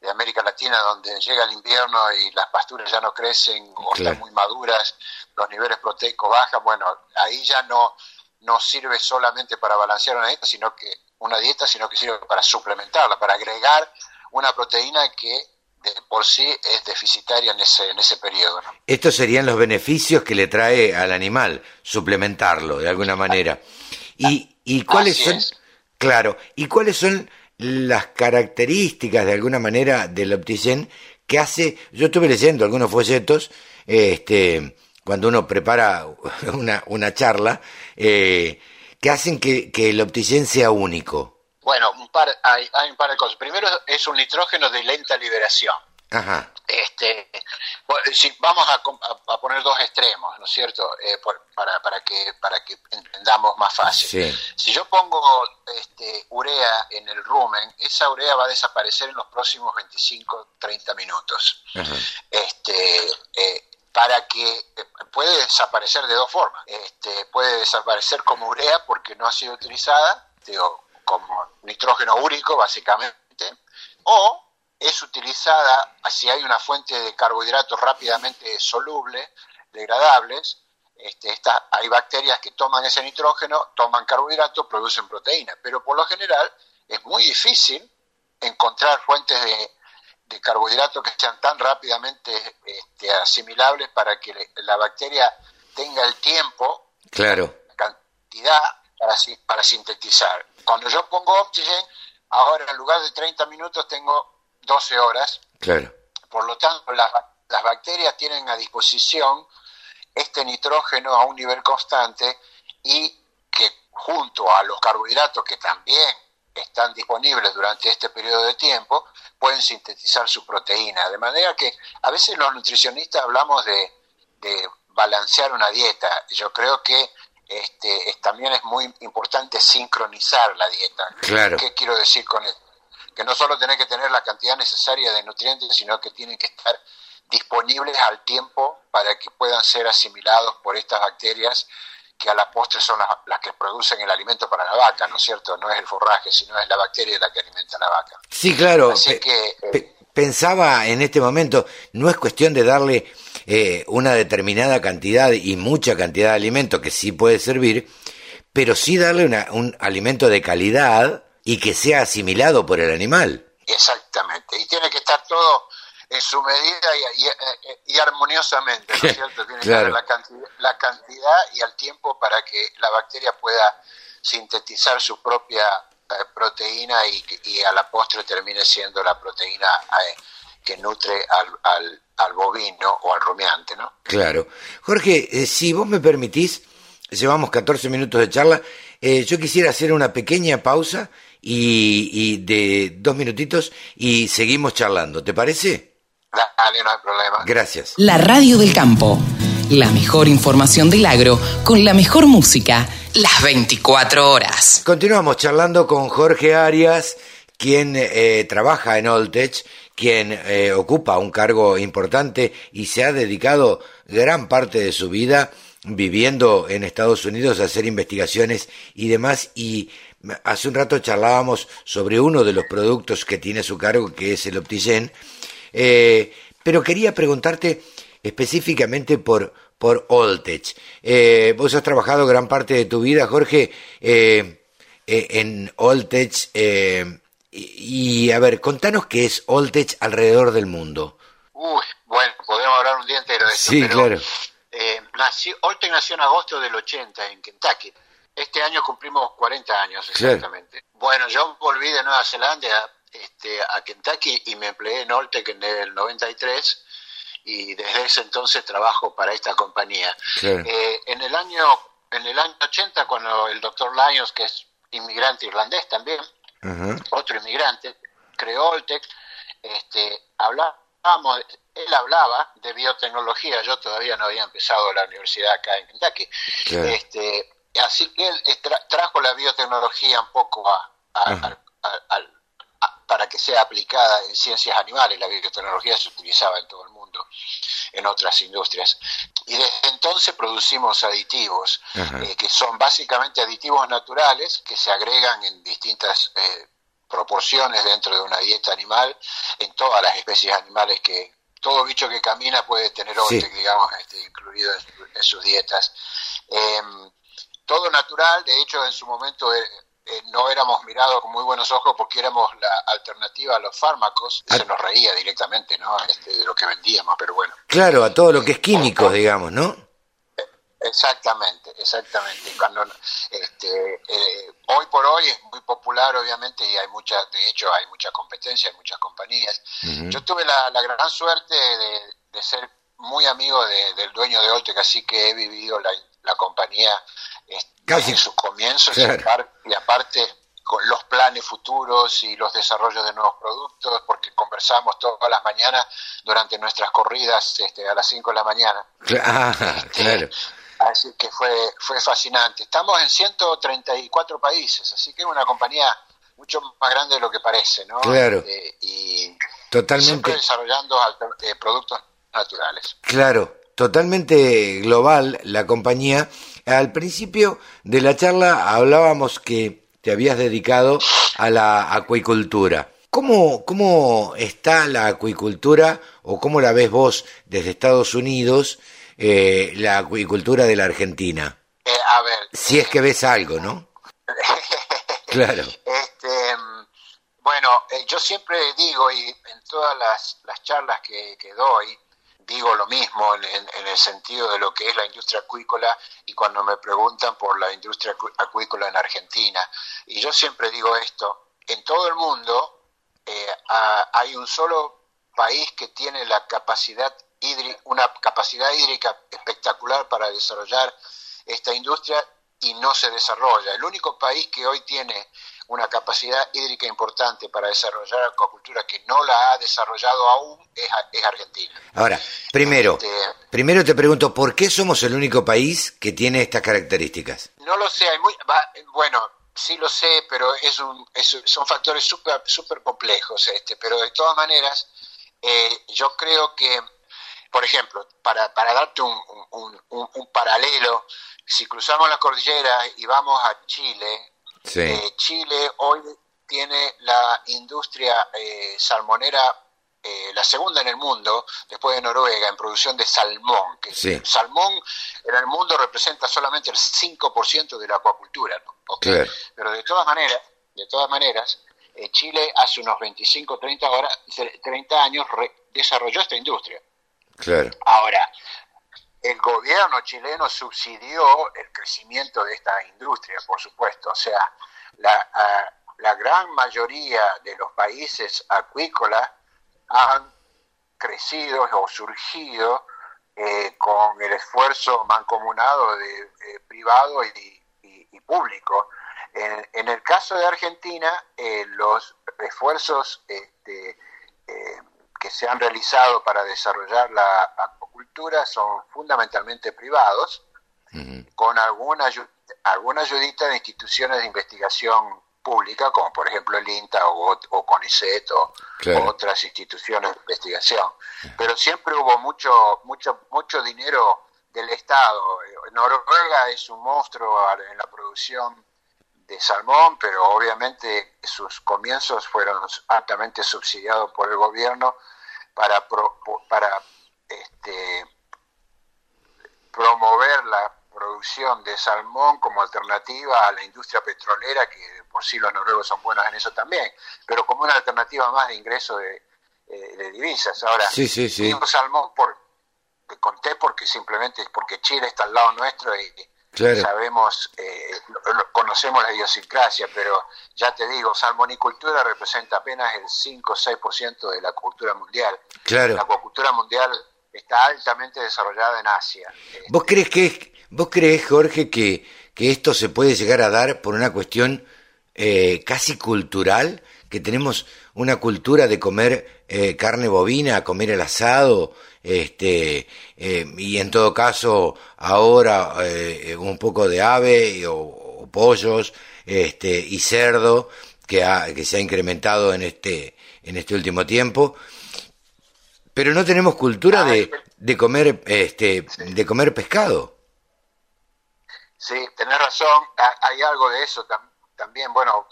de América Latina, donde llega el invierno y las pasturas ya no crecen o están muy maduras, los niveles proteicos bajan, bueno, ahí ya no, no sirve solamente para balancear una dieta, sino que una dieta, sino que sirve para suplementarla, para agregar una proteína que de por sí es deficitaria en ese, en ese periodo. Estos serían los beneficios que le trae al animal, suplementarlo de alguna manera. ¿Y, y cuáles son? Claro, ¿y cuáles son las características de alguna manera del opticien que hace, yo estuve leyendo algunos folletos, este, cuando uno prepara una, una charla, eh, que hacen que, que el opticien sea único. Bueno, un par, hay, hay un par de cosas. Primero es un nitrógeno de lenta liberación. Este, si vamos a, poner dos extremos, ¿no es cierto? Eh, para, para, que, para que entendamos más fácil. Si yo pongo este, urea en el rumen, esa urea va a desaparecer en los próximos 25, 30 minutos. Este, eh, para que eh, puede desaparecer de dos formas. Este, puede desaparecer como urea porque no ha sido utilizada, digo, como nitrógeno úrico básicamente, o es utilizada si hay una fuente de carbohidratos rápidamente solubles, degradables, este, hay bacterias que toman ese nitrógeno, toman carbohidratos, producen proteínas, pero por lo general es muy difícil encontrar fuentes de, carbohidratos que sean tan rápidamente este, asimilables para que la bacteria tenga el tiempo, claro. cantidad para, para sintetizar. Cuando yo pongo Oxygen, ahora en lugar de 30 minutos tengo 12 horas. Claro. Por lo tanto, las, las bacterias tienen a disposición este nitrógeno a un nivel constante y que junto a los carbohidratos que también están disponibles durante este periodo de tiempo, pueden sintetizar su proteína. De manera que a veces los nutricionistas hablamos de, de balancear una dieta. Yo creo que este, también es muy importante sincronizar la dieta. Claro. ¿Qué quiero decir con esto? Que no solo tenés que tener la cantidad necesaria de nutrientes, sino que tienen que estar disponibles al tiempo para que puedan ser asimilados por estas bacterias que a la postre son las, que producen el alimento para la vaca, ¿no es cierto? No es el forraje, sino es la bacteria la que alimenta a la vaca. Sí, claro. Eh, pensaba en este momento, no es cuestión de darle eh, una determinada cantidad y mucha cantidad de alimento que sí puede servir, pero sí darle un alimento de calidad y que sea asimilado por el animal. Exactamente, y tiene que estar todo en su medida y, armoniosamente, ¿no es cierto? Tiene que dar la cantidad, la cantidad y el tiempo para que la bacteria pueda sintetizar su propia eh, proteína y, a la postre termine siendo la proteína eh, que nutre al, al, bovino o al rumiante, ¿no? Claro. Jorge, eh, si vos me permitís, llevamos 14 minutos de charla, yo quisiera hacer una pequeña pausa y, y de dos minutitos y seguimos charlando, ¿te parece? Dale, no hay problema. Gracias. La Radio del Campo. La mejor información del agro con la mejor música las 24 horas. Continuamos charlando con Jorge Arias, quien eh, trabaja en Oltech, quien eh, ocupa un cargo importante y se ha dedicado gran parte de su vida viviendo en Estados Unidos a hacer investigaciones y demás. Y hace un rato charlábamos sobre uno de los productos que tiene a su cargo, que es el Optigen eh, pero quería preguntarte específicamente por, por Oltech. Eh, vos has trabajado gran parte de tu vida, Jorge, eh, en Oltech. Y, a ver, contanos qué es Oltech alrededor del mundo. Uy, bueno, podemos hablar un día entero de eso. Sí, claro. nació, Oltech nació en agosto del 80 en Kentucky. Este año cumplimos 40 años exactamente. Bueno, yo volví de Nueva Zelanda este, a Kentucky y me empleé en Oltec en el 93 y desde ese entonces trabajo para esta compañía. Eh, en el año en el año 80 cuando el doctor Lyons, que es inmigrante irlandés también, otro inmigrante, creó Oltec, este, hablábamos, él hablaba de biotecnología, yo todavía no había empezado la universidad acá en Kentucky, este, así que él trajo la biotecnología un poco a, para que sea aplicada en ciencias animales. La biotecnología se utilizaba en todo el mundo, en otras industrias. Y desde entonces producimos aditivos, eh, que son básicamente aditivos naturales que se agregan en distintas eh, proporciones dentro de una dieta animal, en todas las especies animales que, todo bicho que camina puede tener Oltec, digamos, este, incluido en, sus dietas. Em, todo natural, de hecho en su momento eh, eh, no éramos mirados con muy buenos ojos porque éramos la alternativa a los fármacos, se nos reía directamente ¿no? Este, de lo que vendíamos, pero bueno. Claro, a todo lo que es químico, digamos, ¿no? Exactamente, exactamente. Cuando, este, eh, hoy por hoy es muy popular, obviamente, y hay mucha, de hecho, hay mucha competencia, hay muchas compañías. Yo tuve la, gran suerte de, ser muy amigo del dueño de Oltec, así que he vivido la, la compañía Casi. en sus comienzos y, aparte con los planes futuros y los desarrollos de nuevos productos, porque conversamos todas las mañanas durante nuestras corridas este, a las 5 de la mañana. Ah, este, claro. Así que fue, fue fascinante. Estamos en 134 países, así que es una compañía mucho más grande de lo que parece, ¿no? Claro. Este, y Totalmente. siempre desarrollando eh, productos naturales. Claro, totalmente global la compañía al principio de la charla hablábamos que te habías dedicado a la acuicultura. ¿Cómo, ¿Cómo está la acuicultura o cómo la ves vos desde Estados Unidos, eh, la acuicultura de la Argentina? Eh, a ver. Si es que ves algo, ¿no? claro. Este, bueno, eh, yo siempre digo, y en todas las, las charlas que, que doy, digo lo mismo en, el sentido de lo que es la industria acuícola y cuando me preguntan por la industria acuícola en Argentina. Y yo siempre digo esto, en todo el mundo eh, hay un solo país que tiene la capacidad hídrica, una capacidad hídrica espectacular para desarrollar esta industria y no se desarrolla. El único país que hoy tiene una capacidad hídrica importante para desarrollar acuacultura que no la ha desarrollado aún es, Argentina. Ahora, primero, este, primero te pregunto, ¿por qué somos el único país que tiene estas características? No lo sé, hay muy, bueno, sí lo sé, pero es un, son factores súper super complejos, este, pero de todas maneras, eh, yo creo que, por ejemplo, para, para darte un, un, paralelo, si cruzamos la cordillera y vamos a Chile, eh, Chile hoy tiene la industria eh, salmonera eh, la segunda en el mundo, después de Noruega, en producción de salmón. Que el salmón en el mundo representa solamente el 5% de la acuacultura, Pero de todas maneras, de todas maneras, Chile hace unos 25, 30, horas, 30 años desarrolló esta industria. Ahora, el gobierno chileno subsidió el crecimiento de esta industria, por supuesto. O sea, la, gran mayoría de los países acuícolas han crecido o surgido eh, con el esfuerzo mancomunado de, privado y, público. En, el caso de Argentina, eh, los esfuerzos este, eh, que se han realizado para desarrollar la acuacultura son fundamentalmente privados, con alguna, alguna ayudita de instituciones de investigación pública, como por ejemplo el INTA o, o CONICET o, otras instituciones de investigación. Pero siempre hubo mucho, mucho, mucho dinero del Estado. Noruega es un monstruo en la producción de salmón, pero obviamente sus comienzos fueron altamente subsidiados por el gobierno para, para este, promover la producción de salmón como alternativa a la industria petrolera, que por sí los noruegos son buenos en eso también, pero como una alternativa más de ingreso de, eh, divisas. Ahora, sí, sí, sí. salmón por, te conté porque simplemente porque Chile está al lado nuestro y sabemos, eh, conocemos la idiosincrasia, pero ya te digo, salmonicultura representa apenas el 5 o 6% de la cultura mundial. Claro. La acuacultura mundial está altamente desarrollada en Asia. ¿Vos crees que vos crees, Jorge, que, que esto se puede llegar a dar por una cuestión eh, casi cultural? Que tenemos una cultura de comer eh, carne bovina, comer el asado, este, eh, y en todo caso ahora un poco de ave o, pollos este, y cerdo que, ha, que se ha incrementado en este, en este último tiempo pero no tenemos cultura de, de comer este de comer pescado. Sí, tenés razón, hay algo de eso también. Bueno,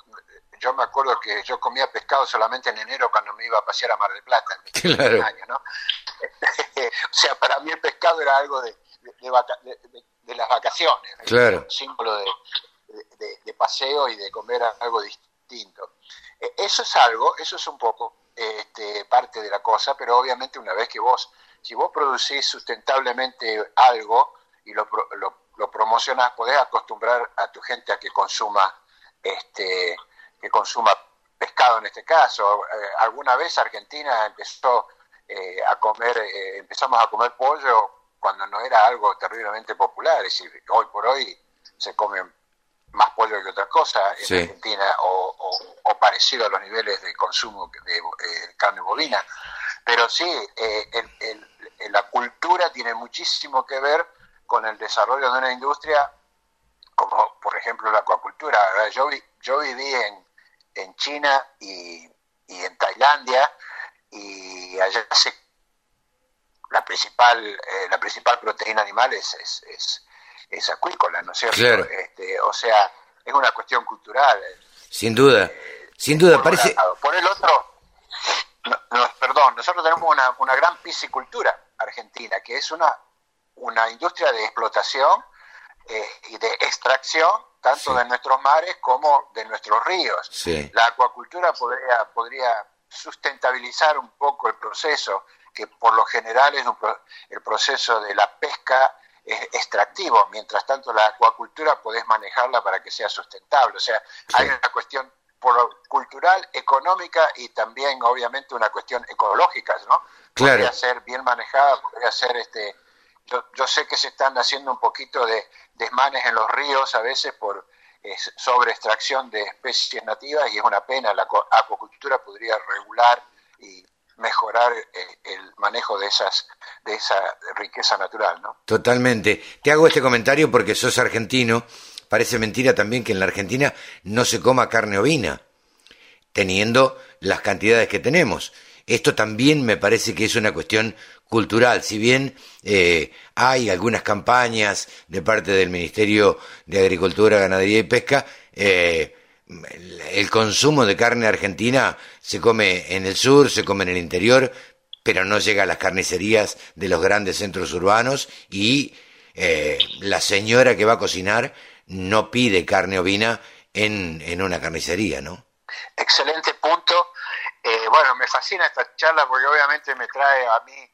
yo me acuerdo que yo comía pescado solamente en enero cuando me iba a pasear a Mar del Plata, en claro. años, ¿no? o sea, para mí el pescado era algo de, de, las vacaciones, claro. un símbolo de, paseo y de comer algo distinto. E, eso es algo, eso es un poco este, parte de la cosa, pero obviamente una vez que vos, si vos producís sustentablemente algo y lo, lo, lo promocionas, podés acostumbrar a tu gente a que consuma, este, que consuma pescado en este caso. Eh, alguna vez Argentina empezó eh, a comer, eh, empezamos a comer pollo cuando no era algo terriblemente popular, es decir, hoy por hoy se come más pollo que otra cosa en Argentina o, parecido a los niveles de consumo de, eh, carne bovina. Pero sí, eh, la cultura tiene muchísimo que ver con el desarrollo de una industria como por ejemplo la acuacultura. Yo, yo viví en, en China y, y en Tailandia y allá se, la principal eh, la principal proteína animal es, es es acuícola, ¿no es cierto? Este, o sea, es una cuestión cultural. Sin duda, eh, sin duda, parece... Por el otro, perdón, nosotros tenemos una, una gran piscicultura argentina, que es una, una industria de explotación eh, y de extracción tanto de nuestros mares como de nuestros ríos. La acuacultura podría, podría sustentabilizar un poco el proceso, que por lo general es el proceso de la pesca extractivo, mientras tanto la acuacultura podés manejarla para que sea sustentable. O sea, hay una cuestión cultural, económica y también obviamente una cuestión ecológica, ¿no? Claro. Podría ser bien manejada, podría ser este... Yo, yo sé que se están haciendo un poquito de desmanes en los ríos a veces por sobre extracción de especies nativas y es una pena, la acuacultura podría regular y mejorar eh, el manejo de esas de esa riqueza natural, ¿no? Totalmente. Te hago este comentario porque sos argentino. Parece mentira también que en la Argentina no se coma carne ovina, teniendo las cantidades que tenemos. Esto también me parece que es una cuestión cultural. Si bien eh, hay algunas campañas de parte del Ministerio de Agricultura, Ganadería y Pesca, eh, el consumo de carne argentina se come en el sur, se come en el interior, pero no llega a las carnicerías de los grandes centros urbanos y eh, la señora que va a cocinar no pide carne ovina en, en una carnicería, ¿no? Excelente punto. Eh, bueno, me fascina esta charla porque obviamente me trae a mí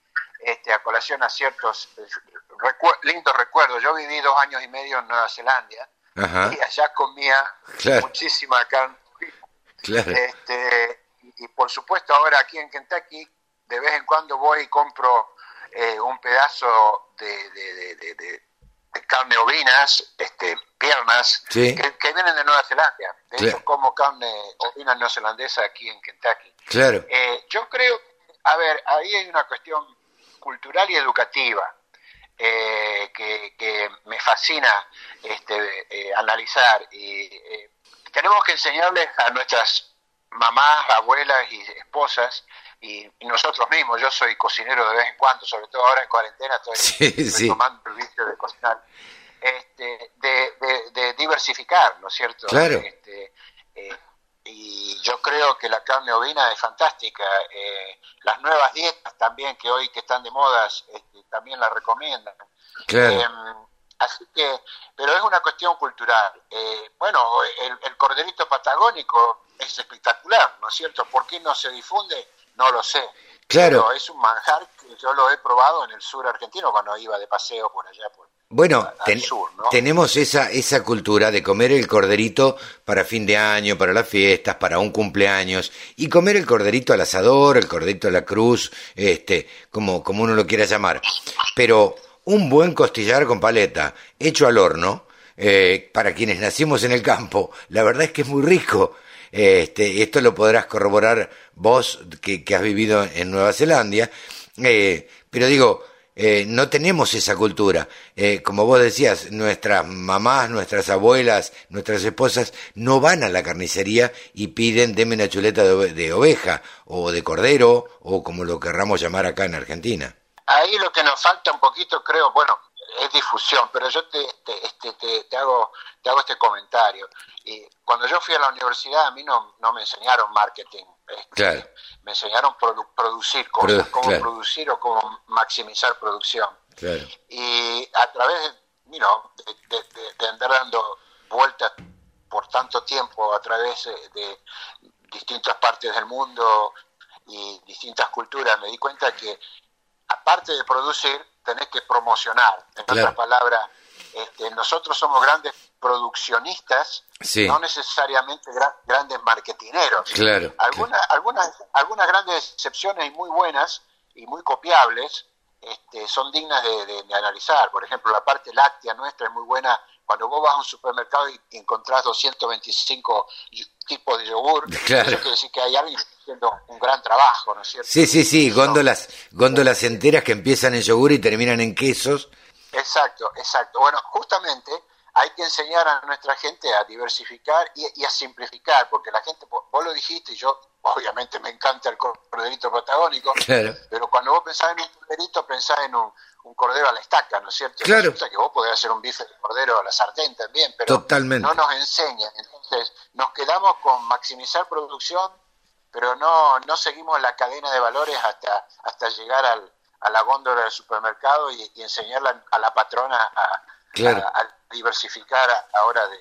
este, a colación a ciertos eh, lindos recuerdos. Yo viví dos años y medio en Nueva Zelanda y allá comía muchísima carne. Este, y por supuesto ahora aquí en Kentucky de vez en cuando voy y compro eh, un pedazo de, de, carne ovinas, este, piernas, que, vienen de Nueva Zelanda. De hecho, como carne ovina neozelandesa aquí en Kentucky. Claro. Eh, yo creo, a ver, ahí hay una cuestión cultural y educativa. Eh, que, me fascina este, eh, analizar y eh, tenemos que enseñarles a nuestras mamás, abuelas y esposas y, nosotros mismos, yo soy cocinero de vez en cuando, sobre todo ahora en cuarentena estoy tomando el vicio de cocinar, este, de, diversificar, ¿no es cierto? Claro. Este, y yo creo que la carne ovina es fantástica. Eh, las nuevas dietas también que hoy que están de modas este, también las recomiendan. Eh, así que, pero es una cuestión cultural. Eh, bueno, el, corderito patagónico es espectacular, ¿no es cierto? ¿Por qué no se difunde? No lo sé. Claro. Pero es un manjar que yo lo he probado en el sur argentino cuando iba de paseo por allá, por, bueno, tenemos esa, esa cultura de comer el corderito para fin de año, para las fiestas, para un cumpleaños, y comer el corderito al asador, el corderito a la cruz, este, como, como uno lo quiera llamar. Pero un buen costillar con paleta, hecho al horno, eh, para quienes nacimos en el campo, la verdad es que es muy rico. Este, esto lo podrás corroborar vos que, que has vivido en Nueva Zelanda. Eh, pero digo, eh, no tenemos esa cultura. Eh, como vos decías, nuestras mamás, nuestras abuelas, nuestras esposas no van a la carnicería y piden deme una chuleta de, oveja o de cordero o como lo querramos llamar acá en Argentina. Ahí lo que nos falta un poquito, creo, bueno, es difusión, pero yo te, este, te, hago, te hago este comentario. Y cuando yo fui a la universidad a mí no, no me enseñaron marketing Claro. Me enseñaron a producir cosas, cómo producir o cómo maximizar producción. Y a través de, andar dando vueltas por tanto tiempo a través de distintas partes del mundo y distintas culturas, me di cuenta que aparte de producir, tenés que promocionar. En otras palabras, este, nosotros somos grandes produccionistas, no necesariamente grandes marketineros. Claro, algunas, algunas, algunas grandes excepciones y muy buenas y muy copiables este, son dignas de, analizar. Por ejemplo, la parte láctea nuestra es muy buena. Cuando vos vas a un supermercado y encontrás 225 tipos de yogur, claro. eso quiere decir que hay alguien haciendo un gran trabajo, ¿no es cierto? Sí, sí, sí, góndolas, góndolas enteras que empiezan en yogur y terminan en quesos. Exacto, exacto. Bueno, justamente hay que enseñar a nuestra gente a diversificar y, a simplificar, porque la gente, vos lo dijiste, y yo obviamente me encanta el corderito patagónico, pero cuando vos pensás en un corderito, pensás en un, cordero a la estaca, ¿no es cierto? Claro. Que vos podés hacer un bife de cordero a la sartén también, pero no nos enseñan. Entonces, nos quedamos con maximizar producción, pero no, no seguimos la cadena de valores hasta, hasta llegar al, a la góndola del supermercado y, y enseñarle a la patrona a, diversificar a la hora de,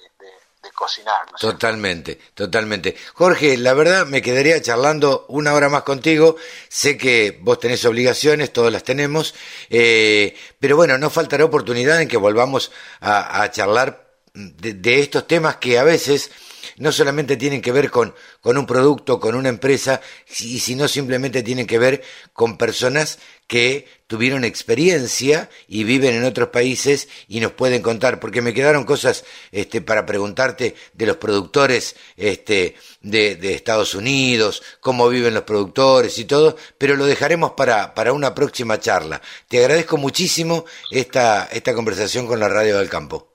cocinar. Totalmente, totalmente. Jorge, la verdad me quedaría charlando una hora más contigo. Sé que vos tenés obligaciones, todas las tenemos, eh, pero bueno, no faltará oportunidad en que volvamos a, charlar de, estos temas que a veces no solamente tienen que ver con, con un producto, con una empresa, sino simplemente tienen que ver con personas que tuvieron experiencia y viven en otros países y nos pueden contar, porque me quedaron cosas este, para preguntarte de los productores este, de, de, Estados Unidos, cómo viven los productores y todo, pero lo dejaremos para, para una próxima charla. Te agradezco muchísimo esta, esta conversación con la Radio del Campo.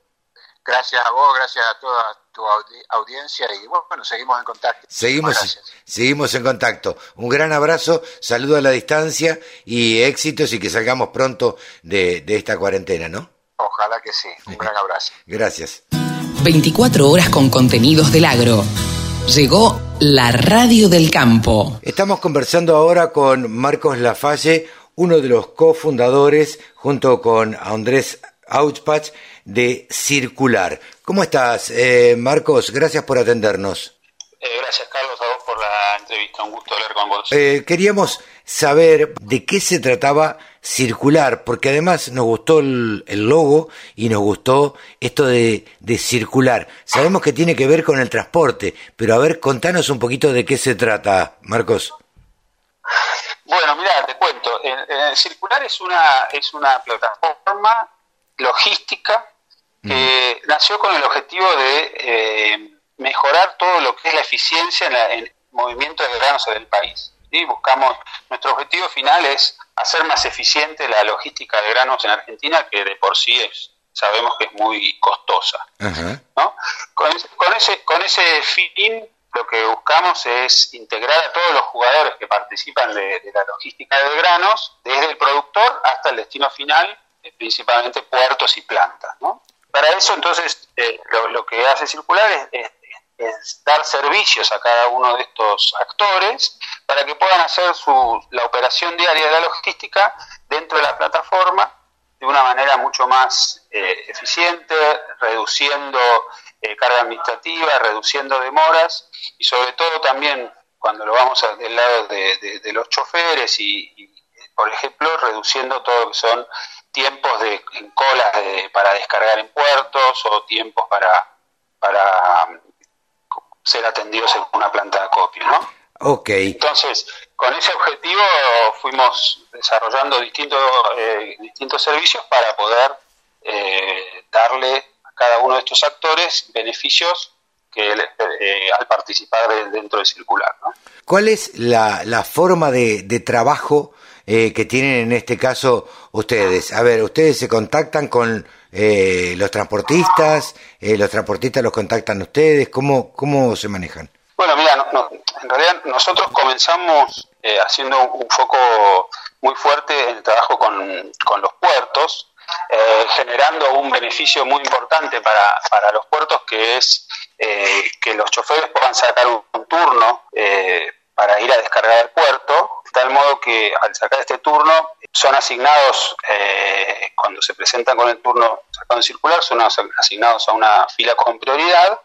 Gracias a vos, gracias a toda tu audiencia y bueno, seguimos en contacto. Seguimos, seguimos en contacto. Un gran abrazo, saludo a la distancia y éxitos y que salgamos pronto de, de esta cuarentena, ¿no? Ojalá que sí. Un gran abrazo. Gracias. 24 horas con contenidos del agro. Llegó la radio del campo. Estamos conversando ahora con Marcos Lafalle, uno de los cofundadores, junto con Andrés Auchpach, de Circular. ¿Cómo estás, eh, Marcos? Gracias por atendernos. Eh, gracias, Carlos, a vos por la entrevista. Un gusto hablar con vos. Eh, queríamos saber de qué se trataba circular, porque además nos gustó el, logo y nos gustó esto de, de, circular. Sabemos que tiene que ver con el transporte, pero a ver, contanos un poquito de qué se trata, Marcos. Bueno, mira, te cuento. circular es una, es una plataforma logística que nació con el objetivo de eh, mejorar todo lo que es la eficiencia en, el movimiento de granos en el país. y Buscamos, nuestro objetivo final es hacer más eficiente la logística de granos en Argentina, que de por sí es, sabemos que es muy costosa. Con, ese, con ese fin, lo que buscamos es integrar a todos los jugadores que participan de, de la logística de granos, desde el productor hasta el destino final, principalmente puertos y plantas. ¿no? Para eso, entonces, eh, lo, que hace Circular es, dar servicios a cada uno de estos actores para que puedan hacer su, la operación diaria de la logística dentro de la plataforma de una manera mucho más eh, eficiente, reduciendo eh, carga administrativa, reduciendo demoras y sobre todo también cuando lo vamos del lado de, los choferes y, por ejemplo, reduciendo todo lo que son tiempos de, en colas para descargar en puertos o tiempos para, para um, ser atendidos en una planta de acopio, ¿no? Ok. Entonces, con ese objetivo fuimos desarrollando distintos, eh, distintos servicios para poder eh, darle a cada uno de estos actores beneficios que eh, al participar dentro de Circular. ¿no? ¿Cuál es la, la forma de, de trabajo eh, que tienen en este caso ustedes? A ver, ustedes se contactan con eh, los transportistas, eh, los transportistas los contactan ustedes, ¿cómo, cómo se manejan? Bueno, mira, en realidad nosotros comenzamos haciendo un, foco muy fuerte en el trabajo con, con los puertos, generando un beneficio muy importante para, para los puertos que es que los choferes puedan sacar un, un turno para ir a descargar el puerto tal modo que al sacar este turno son asignados, eh, cuando se presentan con el turno sacado circular, son asignados a una fila con prioridad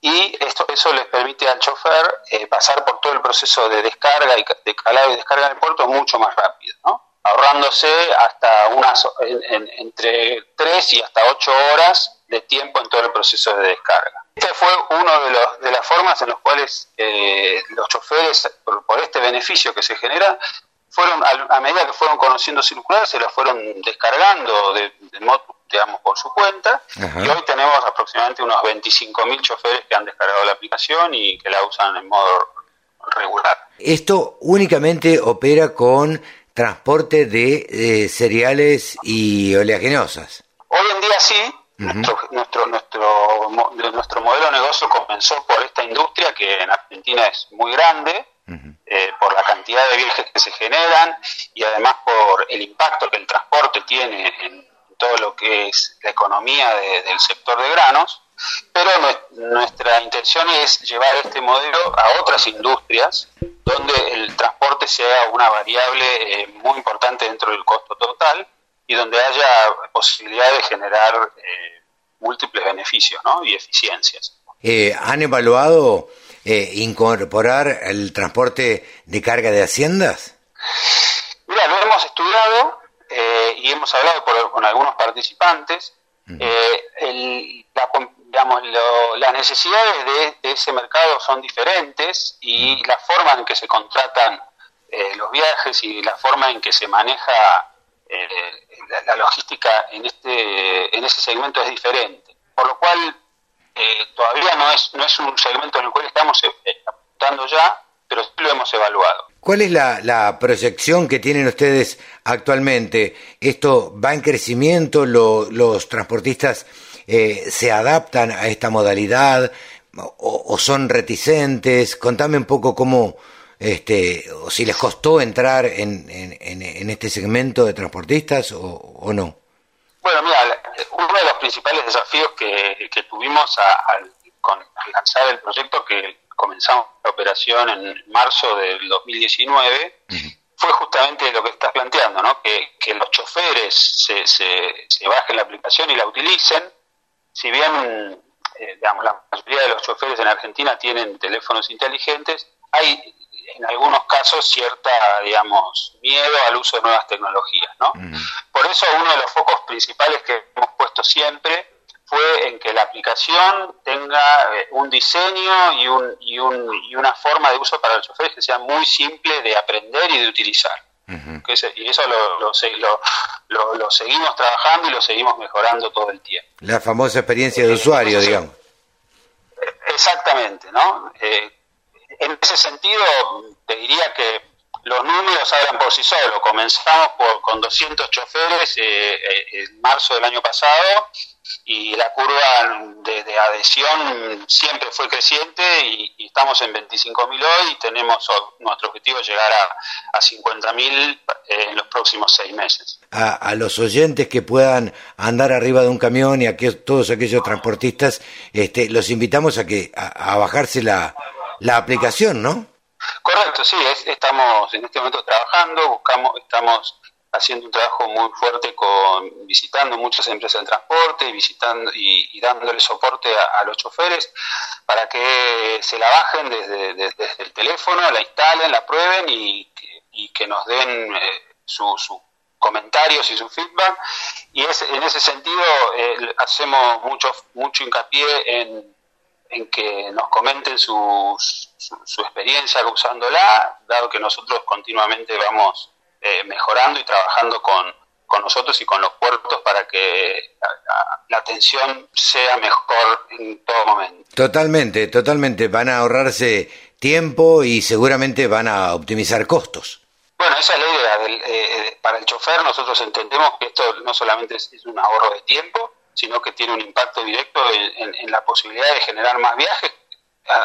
y esto eso les permite al chofer eh, pasar por todo el proceso de descarga y de calado y descarga en el puerto mucho más rápido, ahorrándose hasta unas entre 3 y hasta 8 horas de tiempo en todo el proceso de descarga. Esta fue una de, de las formas en las cuales eh, los choferes, por, este beneficio que se genera, fueron a, medida que fueron conociendo circular, se la fueron descargando de, digamos, por su cuenta. Y hoy tenemos aproximadamente unos 25.000 choferes que han descargado la aplicación y que la usan en modo regular. Esto únicamente opera con transporte de eh, cereales y oleaginosas. Hoy en día sí, nuestro, nuestro, nuestro, nuestro modelo de negocio comenzó por esta industria que en Argentina es muy grande, eh, por la cantidad de viajes que se generan y además por el impacto que el transporte tiene en todo lo que es la economía del sector de granos, pero nuestra intención es llevar este modelo a otras industrias donde el transporte sea una variable eh, muy importante dentro del costo total y donde haya posibilidad de generar eh, múltiples beneficios ¿no? y eficiencias. Eh, ¿Han evaluado eh, incorporar el transporte de carga de haciendas? Mira, lo hemos estudiado y hemos hablado con algunos participantes el, la, digamos, las necesidades de, ese mercado son diferentes y la forma en que se contratan los viajes y la forma en que se maneja la, logística en este en ese segmento es diferente por lo cual todavía no es no es un segmento en el cual estamos apuntando ya pero sí lo hemos evaluado ¿Cuál es la, proyección que tienen ustedes actualmente? ¿Esto va en crecimiento? ¿Los transportistas eh, se adaptan a esta modalidad o, son reticentes? Contame un poco cómo, este, o si les costó entrar en, este segmento de transportistas o, no. Bueno, mira, uno de los principales desafíos que, tuvimos al lanzar el proyecto, que comenzamos la operación en marzo del 2019, fue justamente lo que estás planteando, ¿no? que, los choferes se, se, bajen la aplicación y la utilicen. Si bien eh, digamos, la mayoría de los choferes en Argentina tienen teléfonos inteligentes, hay en algunos casos cierta, digamos, miedo al uso de nuevas tecnologías, ¿no? Por eso uno de los focos principales que hemos puesto siempre fue en que la aplicación tenga eh, un diseño y, un, y, un, y una forma de uso para los choferes que sea muy simple de aprender y de utilizar. y eso lo, lo, lo, seguimos trabajando y lo seguimos mejorando todo el tiempo. La famosa experiencia de usuario, digamos. Exactamente, ¿no? Eh, en ese sentido, te diría que los números hablan por sí solos. Comenzamos por, con 200 choferes eh, en marzo del año pasado y la curva de, adhesión siempre fue creciente y, estamos en 25.000 hoy y tenemos nuestro objetivo llegar a, a 50.000 eh, en los próximos seis meses. A, los oyentes que puedan andar arriba de un camión y a que, todos aquellos transportistas, este, los invitamos a que a, bajarse la, la aplicación, ¿no? Correcto, sí, estamos en este momento trabajando, buscamos, estamos haciendo un trabajo muy fuerte con visitando muchas empresas de transporte y visitando y, dándole soporte a, los choferes para que se la bajen desde, el teléfono, la instalen, la prueben y, que nos den eh, sus comentarios y su feedback y es, en ese sentido eh, hacemos mucho mucho hincapié en, en que nos comenten su, su experiencia usándola, dado que nosotros continuamente vamos eh, mejorando y trabajando con, con nosotros y con los puertos para que la, atención sea mejor en todo momento. Totalmente, totalmente. Van a ahorrarse tiempo y seguramente van a optimizar costos. Bueno, esa es la idea. Del, eh, para el chofer nosotros entendemos que esto no solamente es, un ahorro de tiempo, sino que tiene un impacto directo en, la posibilidad de generar más viajes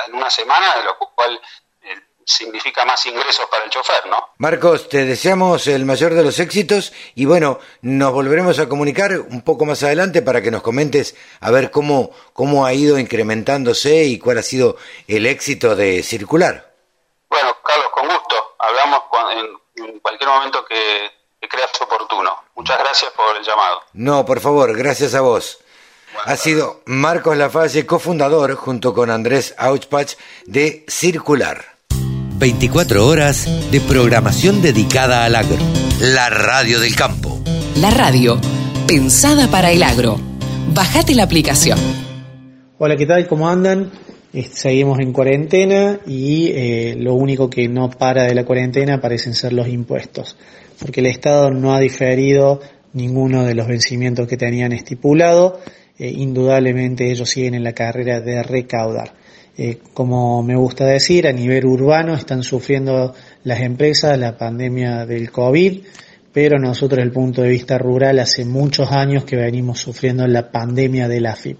en una semana, de lo cual significa más ingresos para el chofer, ¿no? Marcos, te deseamos el mayor de los éxitos y bueno, nos volveremos a comunicar un poco más adelante para que nos comentes a ver cómo, cómo ha ido incrementándose y cuál ha sido el éxito de circular. Bueno, Carlos, con gusto. Hablamos en, cualquier momento que, creas oportuno. Muchas gracias por el llamado. No, por favor, gracias a vos. ha sido Marcos Lafalle, cofundador, junto con Andrés Auchpach, de Circular. 24 horas de programación dedicada al agro. La radio del campo. La radio, pensada para el agro. Bajate la aplicación. Hola, ¿qué tal? ¿Cómo andan? Seguimos en cuarentena y eh, lo único que no para de la cuarentena parecen ser los impuestos, porque el Estado no ha diferido ninguno de los vencimientos que tenían estipulado, eh, indudablemente ellos siguen en la carrera de recaudar. Eh, como me gusta decir, a nivel urbano están sufriendo las empresas la pandemia del COVID, pero nosotros desde el punto de vista rural hace muchos años que venimos sufriendo la pandemia del AFIP.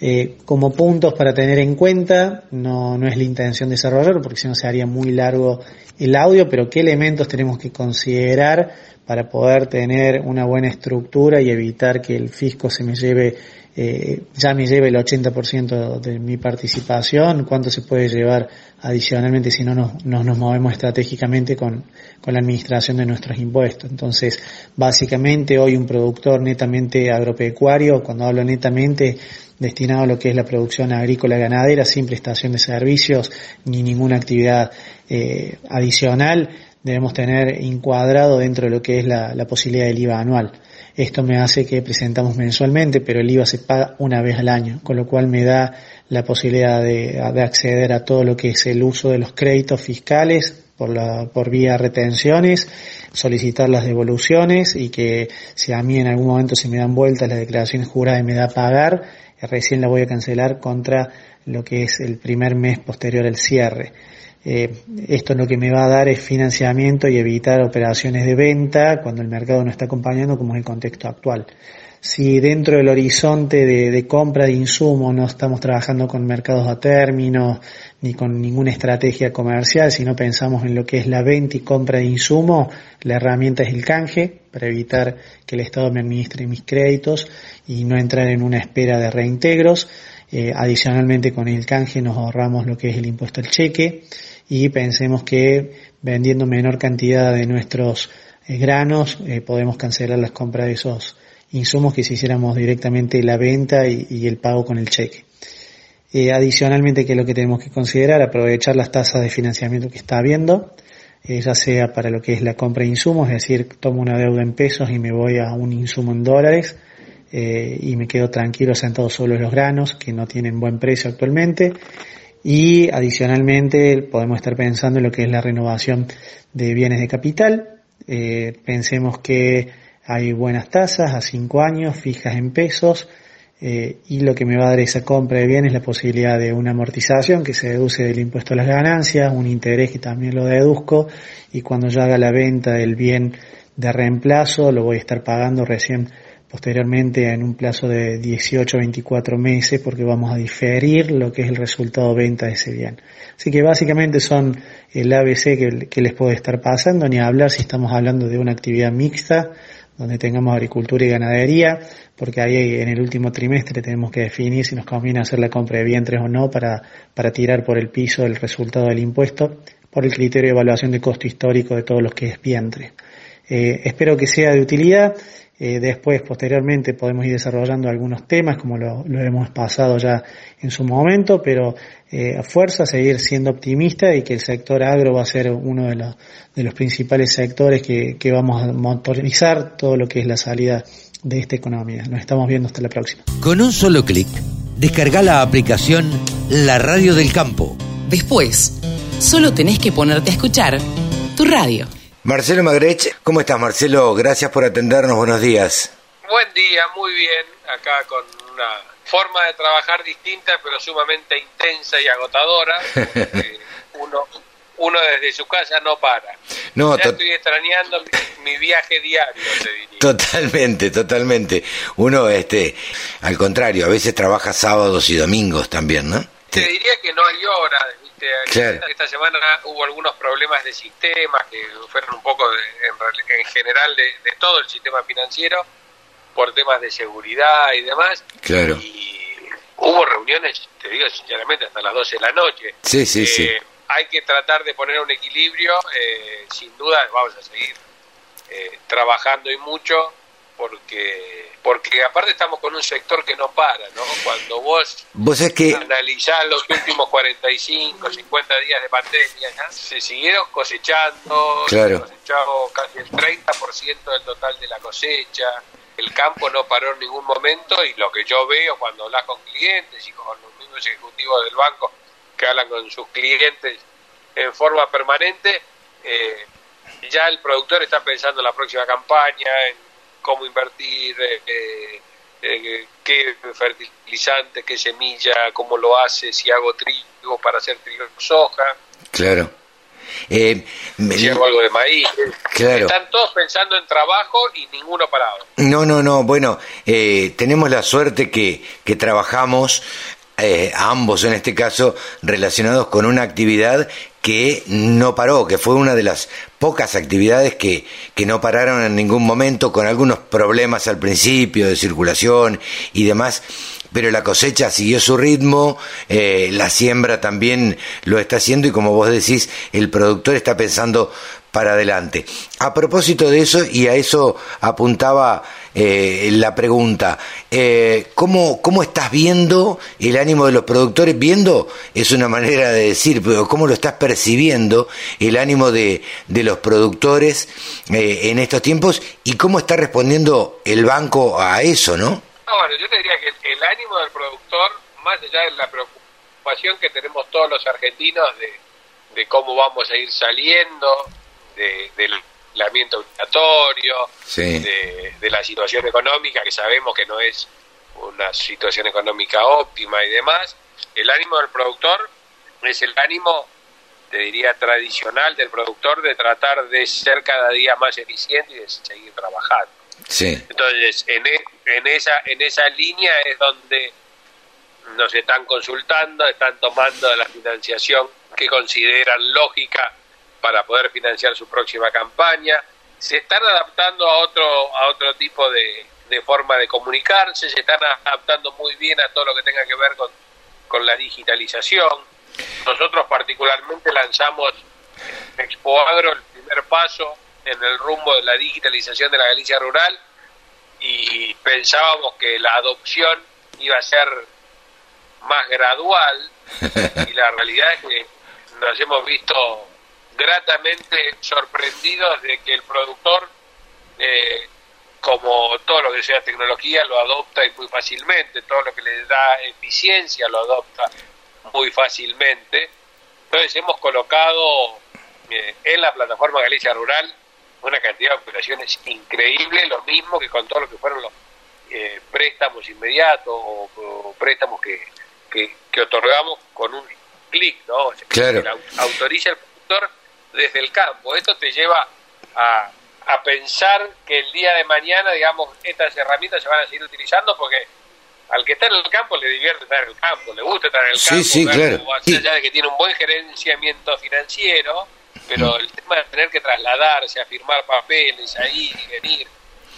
Eh, como puntos para tener en cuenta, no, no es la intención desarrollarlo porque si no se haría muy largo el audio, pero qué elementos tenemos que considerar para poder tener una buena estructura y evitar que el fisco se me lleve eh, ya me lleve el 80% de mi participación, cuánto se puede llevar adicionalmente si no nos, nos movemos estratégicamente con, con, la administración de nuestros impuestos. Entonces, básicamente hoy un productor netamente agropecuario, cuando hablo netamente, destinado a lo que es la producción agrícola ganadera, sin prestación de servicios ni ninguna actividad eh, adicional, debemos tener encuadrado dentro de lo que es la, posibilidad del IVA anual. Esto me hace que presentamos mensualmente, pero el IVA se paga una vez al año, con lo cual me da la posibilidad de, acceder a todo lo que es el uso de los créditos fiscales por, la, por vía retenciones, solicitar las devoluciones y que si a mí en algún momento se me dan vueltas las declaraciones juradas y me da pagar, recién la voy a cancelar contra lo que es el primer mes posterior al cierre. Eh, esto lo que me va a dar es financiamiento y evitar operaciones de venta cuando el mercado no está acompañando como es el contexto actual. Si dentro del horizonte de, compra de insumos no estamos trabajando con mercados a término ni con ninguna estrategia comercial, si no pensamos en lo que es la venta y compra de insumos, la herramienta es el canje para evitar que el Estado me administre mis créditos y no entrar en una espera de reintegros. Eh, adicionalmente con el canje nos ahorramos lo que es el impuesto al cheque y pensemos que vendiendo menor cantidad de nuestros eh, granos eh, podemos cancelar las compras de esos insumos que si hiciéramos directamente la venta y, el pago con el cheque. adicionalmente, que es lo que tenemos que considerar, aprovechar las tasas de financiamiento que está habiendo, ya sea para lo que es la compra de insumos, es decir, tomo una deuda en pesos y me voy a un insumo en dólares, eh, y me quedo tranquilo sentado solo en los granos que no tienen buen precio actualmente y adicionalmente podemos estar pensando en lo que es la renovación de bienes de capital. Eh, pensemos que hay buenas tasas a cinco años, fijas en pesos, eh, y lo que me va a dar esa compra de bienes es la posibilidad de una amortización que se deduce del impuesto a las ganancias, un interés que también lo deduzco, y cuando yo haga la venta del bien de reemplazo lo voy a estar pagando recién posteriormente en un plazo de 18 24 meses porque vamos a diferir lo que es el resultado venta de ese bien. Así que básicamente son el ABC que, les puede estar pasando, ni hablar si estamos hablando de una actividad mixta donde tengamos agricultura y ganadería, porque ahí en el último trimestre tenemos que definir si nos conviene hacer la compra de vientres o no para, para tirar por el piso el resultado del impuesto por el criterio de evaluación de costo histórico de todos los que es vientre. Eh, espero que sea de utilidad. Eh, después, posteriormente, podemos ir desarrollando algunos temas, como lo, hemos pasado ya en su momento, pero eh, a fuerza seguir siendo optimista y que el sector agro va a ser uno de los, de los principales sectores que, que vamos a motorizar todo lo que es la salida de esta economía. Nos estamos viendo hasta la próxima. Con un solo clic, descarga la aplicación La Radio del Campo. Después, solo tenés que ponerte a escuchar tu radio. Marcelo Magrech, ¿cómo estás Marcelo? Gracias por atendernos, buenos días. Buen día, muy bien, acá con una forma de trabajar distinta pero sumamente intensa y agotadora. uno, uno desde su casa no para. No, ya estoy extrañando mi, viaje diario, te diría. Totalmente, totalmente. Uno, este, al contrario, a veces trabaja sábados y domingos también, ¿no? Te diría que no hay hora esta semana hubo algunos problemas de sistemas que fueron un poco en, general de, todo el sistema financiero por temas de seguridad y demás. Claro. Y hubo reuniones, te digo sinceramente, hasta las 12 de la noche. Sí, sí, sí. Eh, hay que tratar de poner un equilibrio. Eh, sin duda vamos a seguir eh, trabajando y mucho porque porque aparte estamos con un sector que no para, ¿no? Cuando vos, ¿Vos es que... analizás los últimos 45, 50 días de pandemia, se siguieron cosechando, claro. se cosechado casi el 30% del total de la cosecha, el campo no paró en ningún momento y lo que yo veo cuando hablas con clientes y con los mismos ejecutivos del banco que hablan con sus clientes en forma permanente, eh, ya el productor está pensando en la próxima campaña, en cómo invertir, eh, eh, eh, qué fertilizante, qué semilla, cómo lo hace, si hago trigo para hacer trigo soja. Claro. si hago algo de maíz. Claro. Están todos pensando en trabajo y ninguno parado. No, no, no. Bueno, tenemos la suerte que, que trabajamos ambos en este caso relacionados con una actividad que no paró, que fue una de las pocas actividades que, que no pararon en ningún momento, con algunos problemas al principio de circulación y demás, pero la cosecha siguió su ritmo, eh, la siembra también lo está haciendo y como vos decís, el productor está pensando para adelante. A propósito de eso, y a eso apuntaba eh, la pregunta, eh, ¿cómo, ¿cómo estás viendo el ánimo de los productores? Viendo es una manera de decir, pero ¿cómo lo estás percibiendo el ánimo de, de los productores eh, en estos tiempos y cómo está respondiendo el banco a eso, ¿no? bueno, yo te diría que el ánimo del productor, más allá de la preocupación que tenemos todos los argentinos de, cómo vamos a ir saliendo del aislamiento obligatorio, de, de la situación económica, que sabemos que no es una situación económica óptima y demás, el ánimo del productor es el ánimo, te diría, tradicional del productor de tratar de ser cada día más eficiente y de seguir trabajando. Entonces, en, e, en, esa, en esa línea es donde nos están consultando, están tomando la financiación que consideran lógica para poder financiar su próxima campaña, se están adaptando a otro, a otro tipo de, de forma de comunicarse, se están adaptando muy bien a todo lo que tenga que ver con, con la digitalización. Nosotros particularmente lanzamos en Expo Agro el primer paso en el rumbo de la digitalización de la Galicia rural y pensábamos que la adopción iba a ser más gradual y la realidad es que nos hemos visto gratamente sorprendidos de que el productor eh, como todo lo que sea tecnología lo adopta muy fácilmente, todo lo que le da eficiencia lo adopta muy fácilmente. Entonces hemos colocado eh, en la plataforma Galicia Rural una cantidad de operaciones increíble, lo mismo que con todo lo que fueron los eh, préstamos inmediatos o, préstamos que, que, otorgamos con un clic, ¿no? Claro. autoriza el productor desde el campo. Esto te lleva a a pensar que el día de mañana, digamos, estas herramientas se van a seguir utilizando porque al que está en el campo le divierte estar en el campo, le gusta estar en el campo, sí, claro. más allá de que tiene un buen gerenciamiento financiero, pero mm. el tema de tener que trasladarse, a firmar papeles, a ir y venir,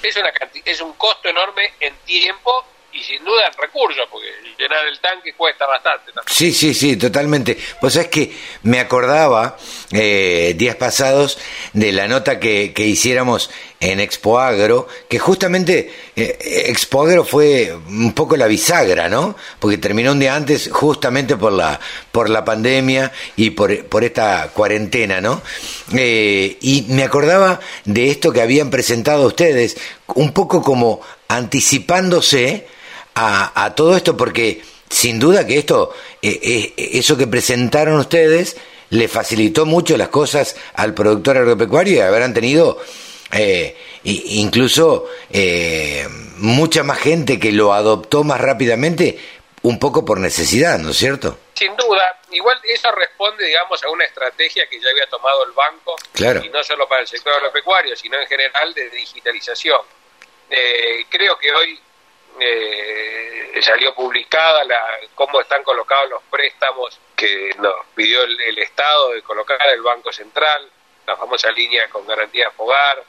es, una es un costo enorme en tiempo y sin duda en recursos, porque llenar el tanque cuesta bastante. Sí, sí, sí, totalmente. Pues es que me acordaba eh, días pasados de la nota que, que hiciéramos en Expo Agro, que justamente eh, Expo Agro fue un poco la bisagra, ¿no? Porque terminó un día antes justamente por la, por la pandemia y por, por esta cuarentena, ¿no? Eh, y me acordaba de esto que habían presentado ustedes, un poco como anticipándose a, todo esto porque sin duda que esto, eh, eh, eso que presentaron ustedes, le facilitó mucho las cosas al productor agropecuario y habrán tenido eh, incluso mucha más gente que lo adoptó más rápidamente, un poco por necesidad, ¿no es cierto? Sin duda, igual eso responde, digamos, a una estrategia que ya había tomado el banco, claro. y no solo para el sector agropecuario, sino en general de digitalización. creo que hoy eh, salió publicada la, cómo están colocados los préstamos que nos pidió el, Estado de colocar el Banco Central, la famosa línea con garantía Fogar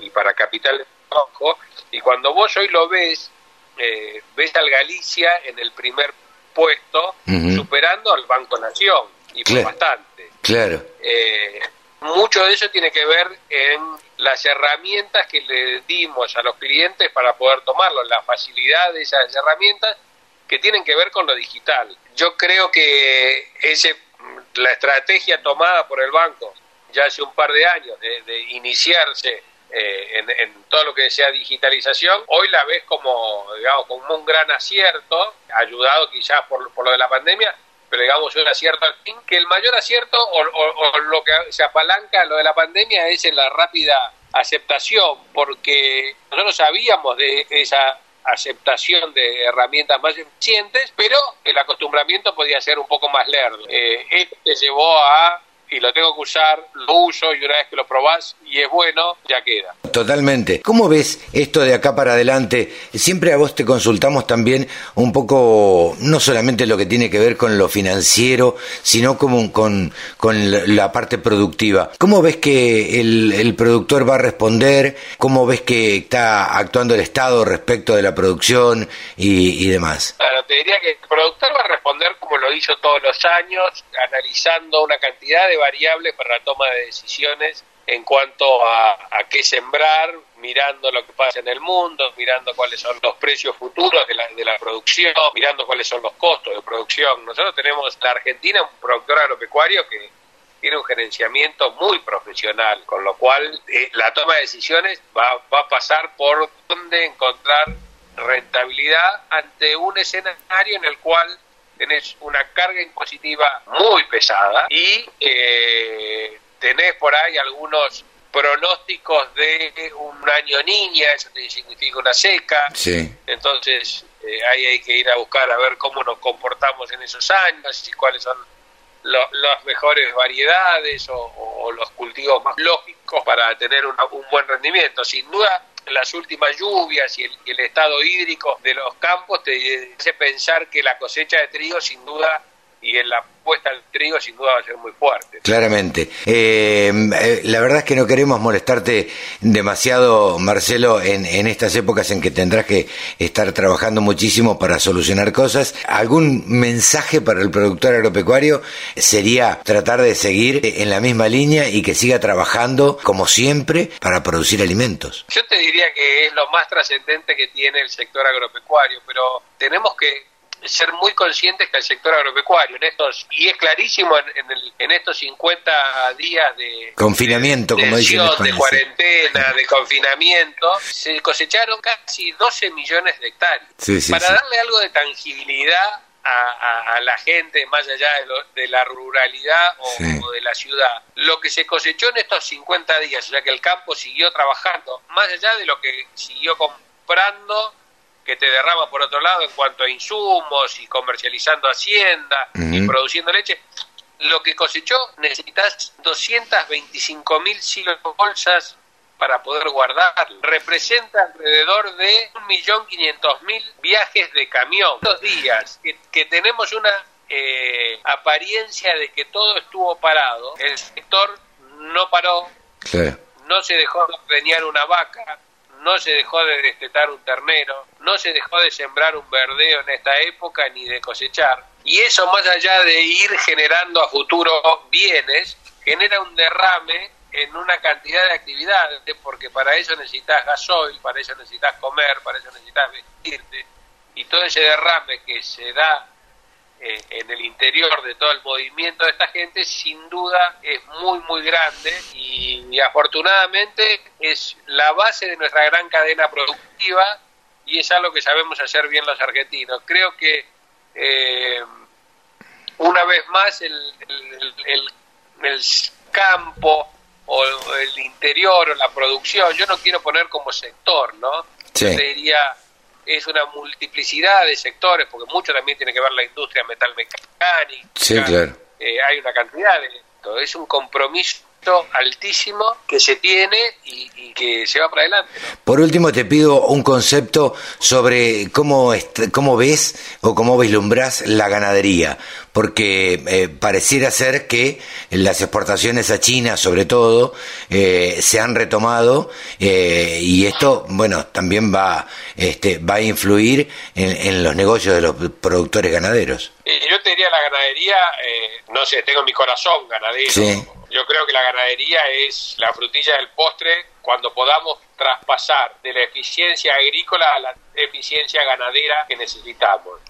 y para capital de trabajo. Y cuando vos hoy lo ves, eh, ves al Galicia en el primer puesto, superando al Banco Nación, y por bastante. Claro. Eh, mucho de eso tiene que ver en las herramientas que le dimos a los clientes para poder tomarlo, la facilidad de esas herramientas que tienen que ver con lo digital. Yo creo que ese, la estrategia tomada por el banco ya hace un par de años de, iniciarse eh, en, todo lo que sea digitalización, hoy la ves como, digamos, como un gran acierto, ayudado quizás por, por lo de la pandemia, pero un acierto al fin, que el mayor acierto o, lo que se apalanca lo de la pandemia es en la rápida aceptación, porque nosotros sabíamos de esa aceptación de herramientas más eficientes, pero el acostumbramiento podía ser un poco más lerdo. Eh, esto te llevó a y lo tengo que usar, lo uso y una vez que lo probás y es bueno, ya queda. Totalmente. ¿Cómo ves esto de acá para adelante? Siempre a vos te consultamos también un poco, no solamente lo que tiene que ver con lo financiero, sino como con, con la parte productiva. ¿Cómo ves que el, productor va a responder? ¿Cómo ves que está actuando el Estado respecto de la producción y, y demás? Claro, te diría que el productor va a responder como lo hizo todos los años, analizando una cantidad de variables para la toma de decisiones en cuanto a, a, qué sembrar, mirando lo que pasa en el mundo, mirando cuáles son los precios futuros de la, de la producción, mirando cuáles son los costos de producción. Nosotros tenemos en la Argentina un productor agropecuario que tiene un gerenciamiento muy profesional, con lo cual eh, la toma de decisiones va, va a pasar por dónde encontrar rentabilidad ante un escenario en el cual tenés una carga impositiva muy pesada y eh, tenés por ahí algunos pronósticos de un año niña, eso significa una seca. Entonces, eh, ahí hay que ir a buscar a ver cómo nos comportamos en esos años y cuáles son las mejores variedades o, los cultivos más lógicos para tener un buen rendimiento. Sin duda, las últimas lluvias y el, estado hídrico de los campos te hace pensar que la cosecha de trigo sin duda y en la puesta al trigo sin duda va a ser muy fuerte. Claramente. Eh, eh, la verdad es que no queremos molestarte demasiado, Marcelo, en, en, estas épocas en que tendrás que estar trabajando muchísimo para solucionar cosas. ¿Algún mensaje para el productor agropecuario sería tratar de seguir en la misma línea y que siga trabajando como siempre para producir alimentos? Yo te diría que es lo más trascendente que tiene el sector agropecuario, pero tenemos que ser muy conscientes que el sector agropecuario en estos y es clarísimo en, en, estos 50 días de confinamiento de, como dicen de cuarentena de confinamiento se cosecharon casi 12 millones de hectáreas. Para darle algo de tangibilidad a, a, la gente más allá de, la ruralidad o, de la ciudad. Lo que se cosechó en estos 50 días, o sea que el campo siguió trabajando, más allá de lo que siguió comprando que te derrama por otro lado en cuanto a insumos y comercializando hacienda y produciendo leche. Lo que cosechó necesitas 225 mil silos bolsas para poder guardar. Representa alrededor de 1.500.000 viajes de camión. Dos días que, tenemos una eh, apariencia de que todo estuvo parado. El sector no paró, no se dejó de una vaca, no se dejó de destetar un ternero, no se dejó de sembrar un verdeo en esta época ni de cosechar. Y eso más allá de ir generando a futuro bienes, genera un derrame en una cantidad de actividades, porque para eso necesitas gasoil, para eso necesitas comer, para eso necesitas vestirte, y todo ese derrame que se da eh, en el interior de todo el movimiento de esta gente sin duda es muy muy grande y, afortunadamente es la base de nuestra gran cadena productiva y es algo que sabemos hacer bien los argentinos. Creo que eh, una vez más el, el, el, campo o el interior o la producción, yo no quiero poner como sector, ¿no? Yo te diría es una multiplicidad de sectores, porque mucho también tiene que ver la industria metalmecánica. Sí, claro. Eh, hay una cantidad de esto. Es un compromiso altísimo que se tiene y, que se va para adelante. Por último, te pido un concepto sobre cómo, cómo ves o cómo vislumbras la ganadería, porque eh, pareciera ser que las exportaciones a China, sobre todo, eh, se han retomado eh, y esto, bueno, también va, este, va a influir en, los negocios de los productores ganaderos. Yo te diría la ganadería, no sé, tengo mi corazón ganadero. Sí yo creo que la ganadería es la frutilla del postre cuando podamos traspasar de la eficiencia agrícola a la eficiencia ganadera que necesitamos.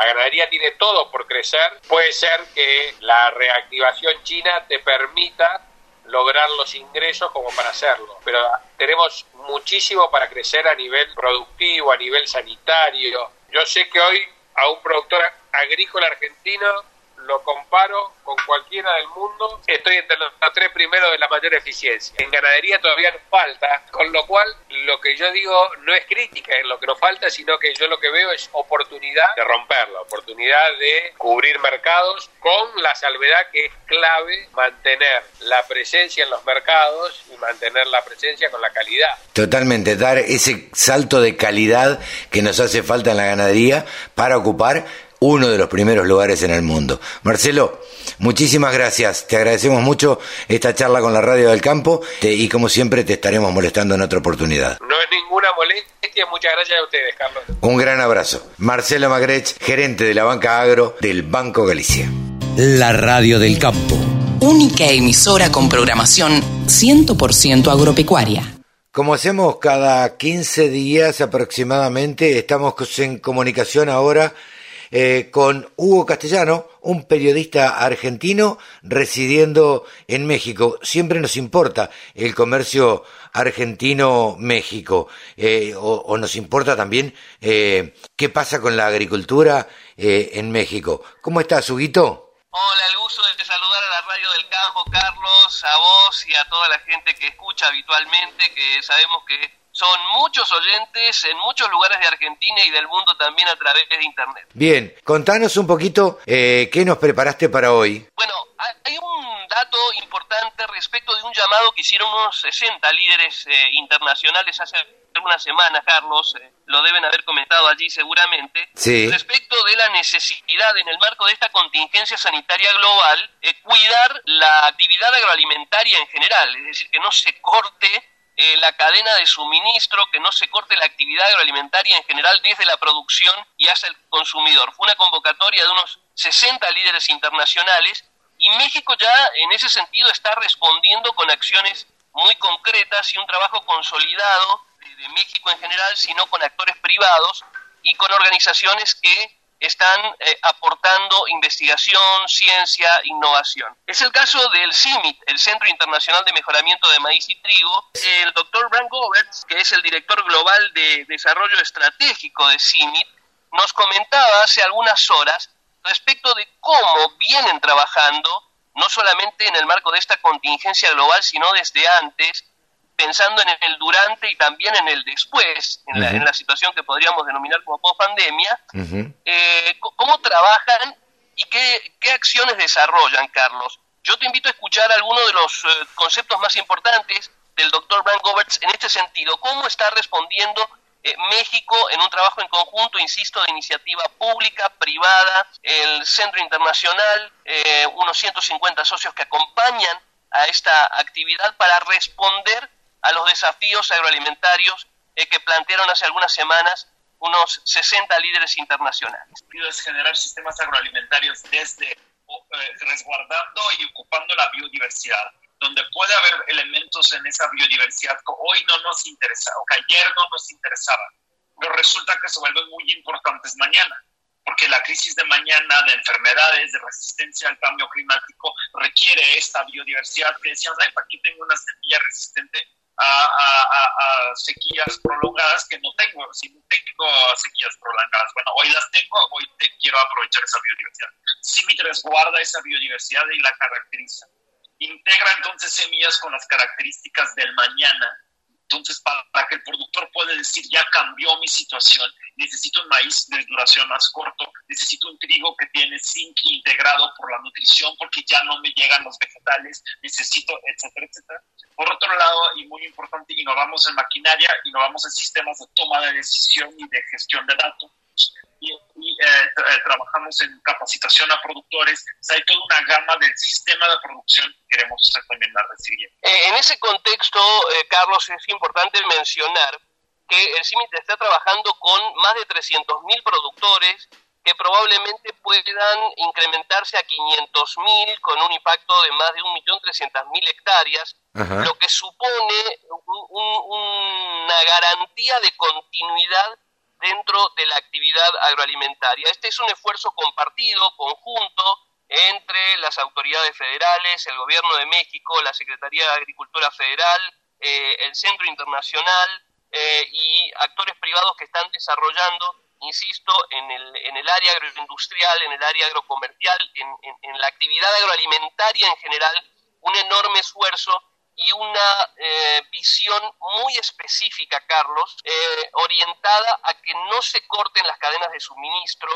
La ganadería tiene todo por crecer. Puede ser que la reactivación china te permita lograr los ingresos como para hacerlo, pero tenemos muchísimo para crecer a nivel productivo, a nivel sanitario. Yo sé que hoy a un productor agrícola argentino lo comparo con cualquiera del mundo, estoy entre los tres primeros de la mayor eficiencia. En ganadería todavía nos falta, con lo cual lo que yo digo no es crítica en lo que nos falta, sino que yo lo que veo es oportunidad de romperla, oportunidad de cubrir mercados con la salvedad que es clave mantener la presencia en los mercados y mantener la presencia con la calidad. Totalmente, dar ese salto de calidad que nos hace falta en la ganadería para ocupar uno de los primeros lugares en el mundo. Marcelo, muchísimas gracias. Te agradecemos mucho esta charla con la Radio del Campo y como siempre te estaremos molestando en otra oportunidad. No es ninguna molestia. Muchas gracias a ustedes, Carlos. Un gran abrazo. Marcelo Magrech, gerente de la banca agro del Banco Galicia. La Radio del Campo. Única emisora con programación 100% agropecuaria. Como hacemos cada 15 días aproximadamente, estamos en comunicación ahora eh, con Hugo Castellano, un periodista argentino residiendo en México. Siempre nos importa el comercio argentino-México, eh, o, nos importa también eh, qué pasa con la agricultura en México. ¿Cómo estás, Huguito? Hola, el gusto de saludar a la radio del campo, Carlos, a vos y a toda la gente que escucha habitualmente, que sabemos que son muchos oyentes en muchos lugares de Argentina y del mundo también a través de Internet. Bien, contanos un poquito eh, qué nos preparaste para hoy. Bueno, hay un dato importante respecto de un llamado que hicieron unos 60 líderes eh, internacionales hace algunas semanas, Carlos, eh, lo deben haber comentado allí seguramente, sí. respecto de la necesidad en el marco de esta contingencia sanitaria global, cuidar la actividad agroalimentaria en general, es decir, que no se corte eh, la cadena de suministro, que no se corte la actividad agroalimentaria en general desde la producción y hasta el consumidor. Fue una convocatoria de unos 60 líderes internacionales y México ya en ese sentido está respondiendo con acciones muy concretas y un trabajo consolidado de México en general, sino con actores privados y con organizaciones que están eh, aportando investigación, ciencia, innovación. Es el caso del CIMIT, el Centro Internacional de Mejoramiento de Maíz y Trigo. El doctor Brand Goberts, que es el director global de desarrollo estratégico de CIMIT, nos comentaba hace algunas horas respecto de cómo vienen trabajando, no solamente en el marco de esta contingencia global, sino desde antes, pensando en el durante y también en el después, en, la, situación que podríamos denominar como post-pandemia, eh, cómo trabajan y qué, qué, acciones desarrollan, Carlos. Yo te invito a escuchar algunos de los eh, conceptos más importantes del doctor Brian Goberts en este sentido. ¿Cómo está respondiendo eh, México en un trabajo en conjunto, insisto, de iniciativa pública, privada, el Centro Internacional, unos 150 socios que acompañan a esta actividad para responder a los desafíos agroalimentarios eh, que plantearon hace algunas semanas unos 60 líderes internacionales. Es generar sistemas agroalimentarios desde eh, resguardando y ocupando la biodiversidad, donde puede haber elementos en esa biodiversidad que hoy no nos interesa o que ayer no nos interesaban, pero resulta que se vuelven muy importantes mañana porque la crisis de mañana de enfermedades, de resistencia al cambio climático, requiere esta biodiversidad que decíamos, ay, aquí tengo una semilla resistente a, sequías prolongadas que no tengo. Si no tengo sequías prolongadas, bueno, hoy las tengo, hoy te quiero aprovechar esa biodiversidad. CIMIT resguarda esa biodiversidad y la caracteriza. Integra entonces semillas con las características del mañana entonces, para que el productor pueda decir, ya cambió mi situación, necesito un maíz de duración más corto, necesito un trigo que tiene zinc integrado por la nutrición porque ya no me llegan los vegetales, necesito, etcétera, etcétera. Por otro lado, y muy importante, innovamos en maquinaria, innovamos en sistemas de toma de decisión y de gestión de datos trabajamos en capacitación a productores. hay toda una gama del sistema de producción que queremos hacer también la resiliencia. Eh, en ese contexto, Carlos, es importante mencionar que el CIMIT está trabajando con más de 300.000 productores que probablemente puedan incrementarse a 500.000 con un impacto de más de 1.300.000 hectáreas, lo que supone una garantía de continuidad dentro de la actividad agroalimentaria. Este es un esfuerzo compartido, conjunto, entre las autoridades federales, el Gobierno de México, la Secretaría de Agricultura Federal, eh, el Centro Internacional eh, y actores privados que están desarrollando, insisto, en el, en el área agroindustrial, en el área agrocomercial, en la actividad agroalimentaria en general, un enorme esfuerzo y una eh, visión muy específica, Carlos, eh, orientada a que no se corten las cadenas de suministro,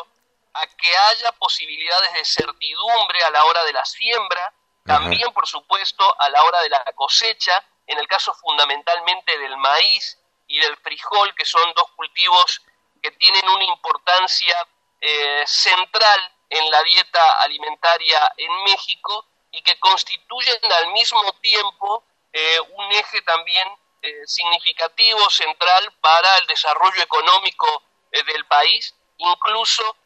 a que haya posibilidades de certidumbre a la hora de la siembra, también, por supuesto, a la hora de la cosecha, en el caso fundamentalmente del maíz y del frijol, que son dos cultivos que tienen una importancia eh, central en la dieta alimentaria en México y que constituyen al mismo tiempo eh, un eje también eh, significativo, central para el desarrollo económico eh, del país, incluso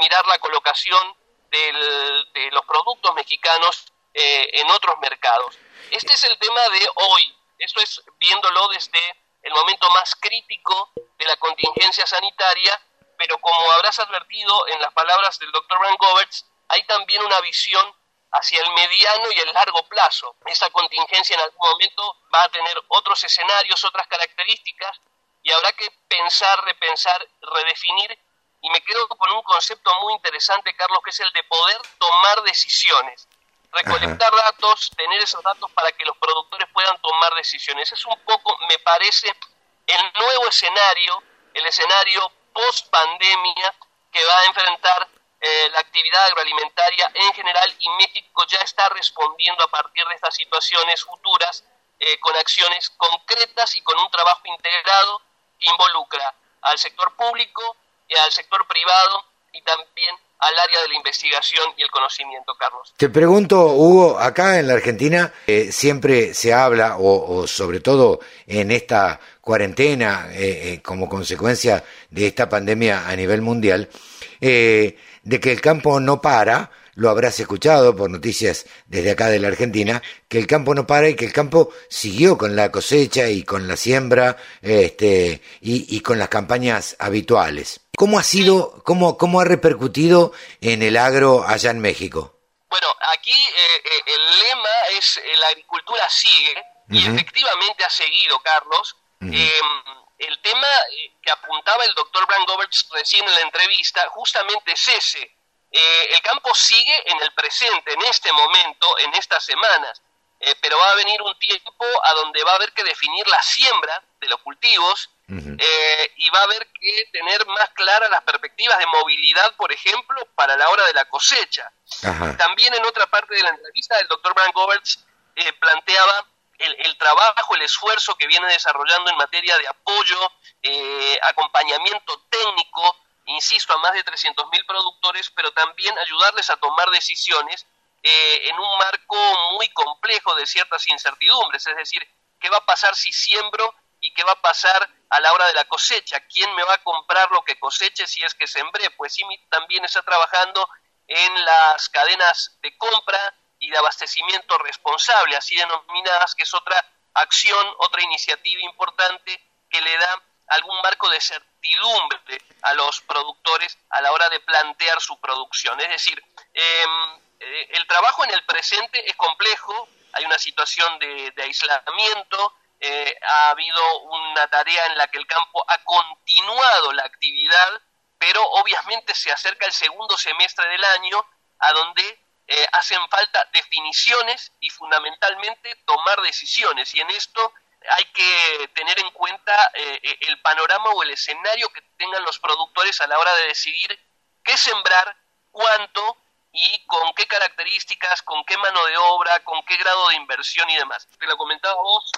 mirar la colocación de los productos mexicanos en otros mercados. Este es el tema de hoy, esto es viéndolo desde el momento más crítico de la contingencia sanitaria pero como habrás advertido en las palabras del doctor Goberts, hay también una visión hacia el mediano y el largo plazo. Esa contingencia en algún momento va a tener otros escenarios, otras características, y habrá que pensar, repensar, redefinir, y me quedo con un concepto muy interesante, Carlos, que es el de poder tomar decisiones. Recolectar datos, tener esos datos para que los productores puedan tomar decisiones. Es un poco, me parece, el nuevo escenario, el escenario post pandemia que va a enfrentar eh, la actividad agroalimentaria en general y México ya está respondiendo a partir de estas situaciones futuras eh, con acciones concretas y con un trabajo integrado que involucra al sector público, y al sector privado y también al área de la investigación y el conocimiento, Carlos. Te pregunto, Hugo, acá en la Argentina eh, siempre se habla, o, sobre todo en esta cuarentena, como consecuencia de esta pandemia a nivel mundial, eh, de que el campo no para, lo habrás escuchado por noticias desde acá de la Argentina, que el campo no para y que el campo siguió con la cosecha y con la siembra este, y, con las campañas habituales. ¿Cómo ha sido, cómo, cómo ha repercutido en el agro allá en México? Bueno, aquí eh, eh, el lema es eh, la agricultura sigue y efectivamente ha seguido, Carlos. Em, el tema eh, que apuntaba el doctor Brian Goberts recién en la entrevista justamente es ese. Eh, el campo sigue en el presente, en este momento, en estas semanas, eh, pero va a venir un tiempo a donde va a haber que definir la siembra de los cultivos y va a haber que tener más claras las perspectivas de movilidad, por ejemplo, para la hora de la cosecha. También en otra parte de la entrevista el doctor Goberts planteaba el, trabajo, el esfuerzo que viene desarrollando en materia de apoyo, eh, acompañamiento técnico, insisto, a más de 300.000 productores, pero también ayudarles a tomar decisiones eh, en un marco muy complejo de ciertas incertidumbres, es decir, qué va a pasar si siembro y qué va a pasar a la hora de la cosecha, quién me va a comprar lo que coseche si es que sembré, pues sí también está trabajando en las cadenas de compra, y de abastecimiento responsable, así denominadas, que es otra acción, otra iniciativa importante que le da algún marco de certidumbre a los productores a la hora de plantear su producción. Es decir, em, eh, el trabajo en el presente es complejo, hay una situación de, aislamiento, eh, ha habido una tarea en la que el campo ha continuado la actividad, pero obviamente se acerca el segundo semestre del año, a donde eh, hacen falta definiciones y fundamentalmente tomar decisiones. Y en esto hay que tener en cuenta eh, eh, el panorama o el escenario que tengan los productores a la hora de decidir qué sembrar, cuánto y con qué características, con qué mano de obra, con qué grado de inversión y demás. Te lo comentaba vos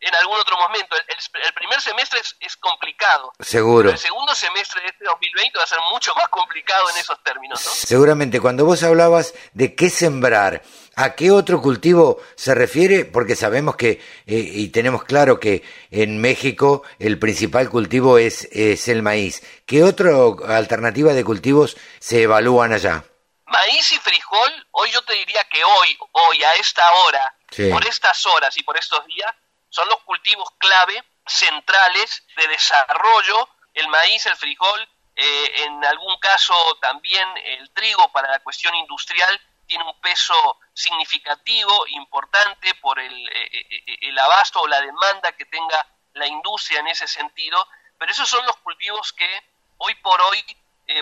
en algún otro momento. El, primer semestre es, complicado. Seguro. el segundo semestre de este 2020 va a ser mucho más complicado en esos términos. Seguramente, cuando vos hablabas de qué sembrar, ¿a qué otro cultivo se refiere? Porque sabemos que, eh, y tenemos claro que en México el principal cultivo es, es el maíz. ¿Qué otra alternativa de cultivos se evalúan allá? Maíz y frijol, hoy yo te diría que hoy, hoy, a esta hora, por estas horas y por estos días, son los cultivos clave, centrales de desarrollo, el maíz, el frijol, eh, en algún caso también el trigo para la cuestión industrial tiene un peso significativo, importante por el, eh, eh, el abasto o la demanda que tenga la industria en ese sentido, pero esos son los cultivos que hoy por hoy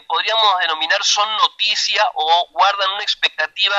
podríamos denominar son noticia o guardan una expectativa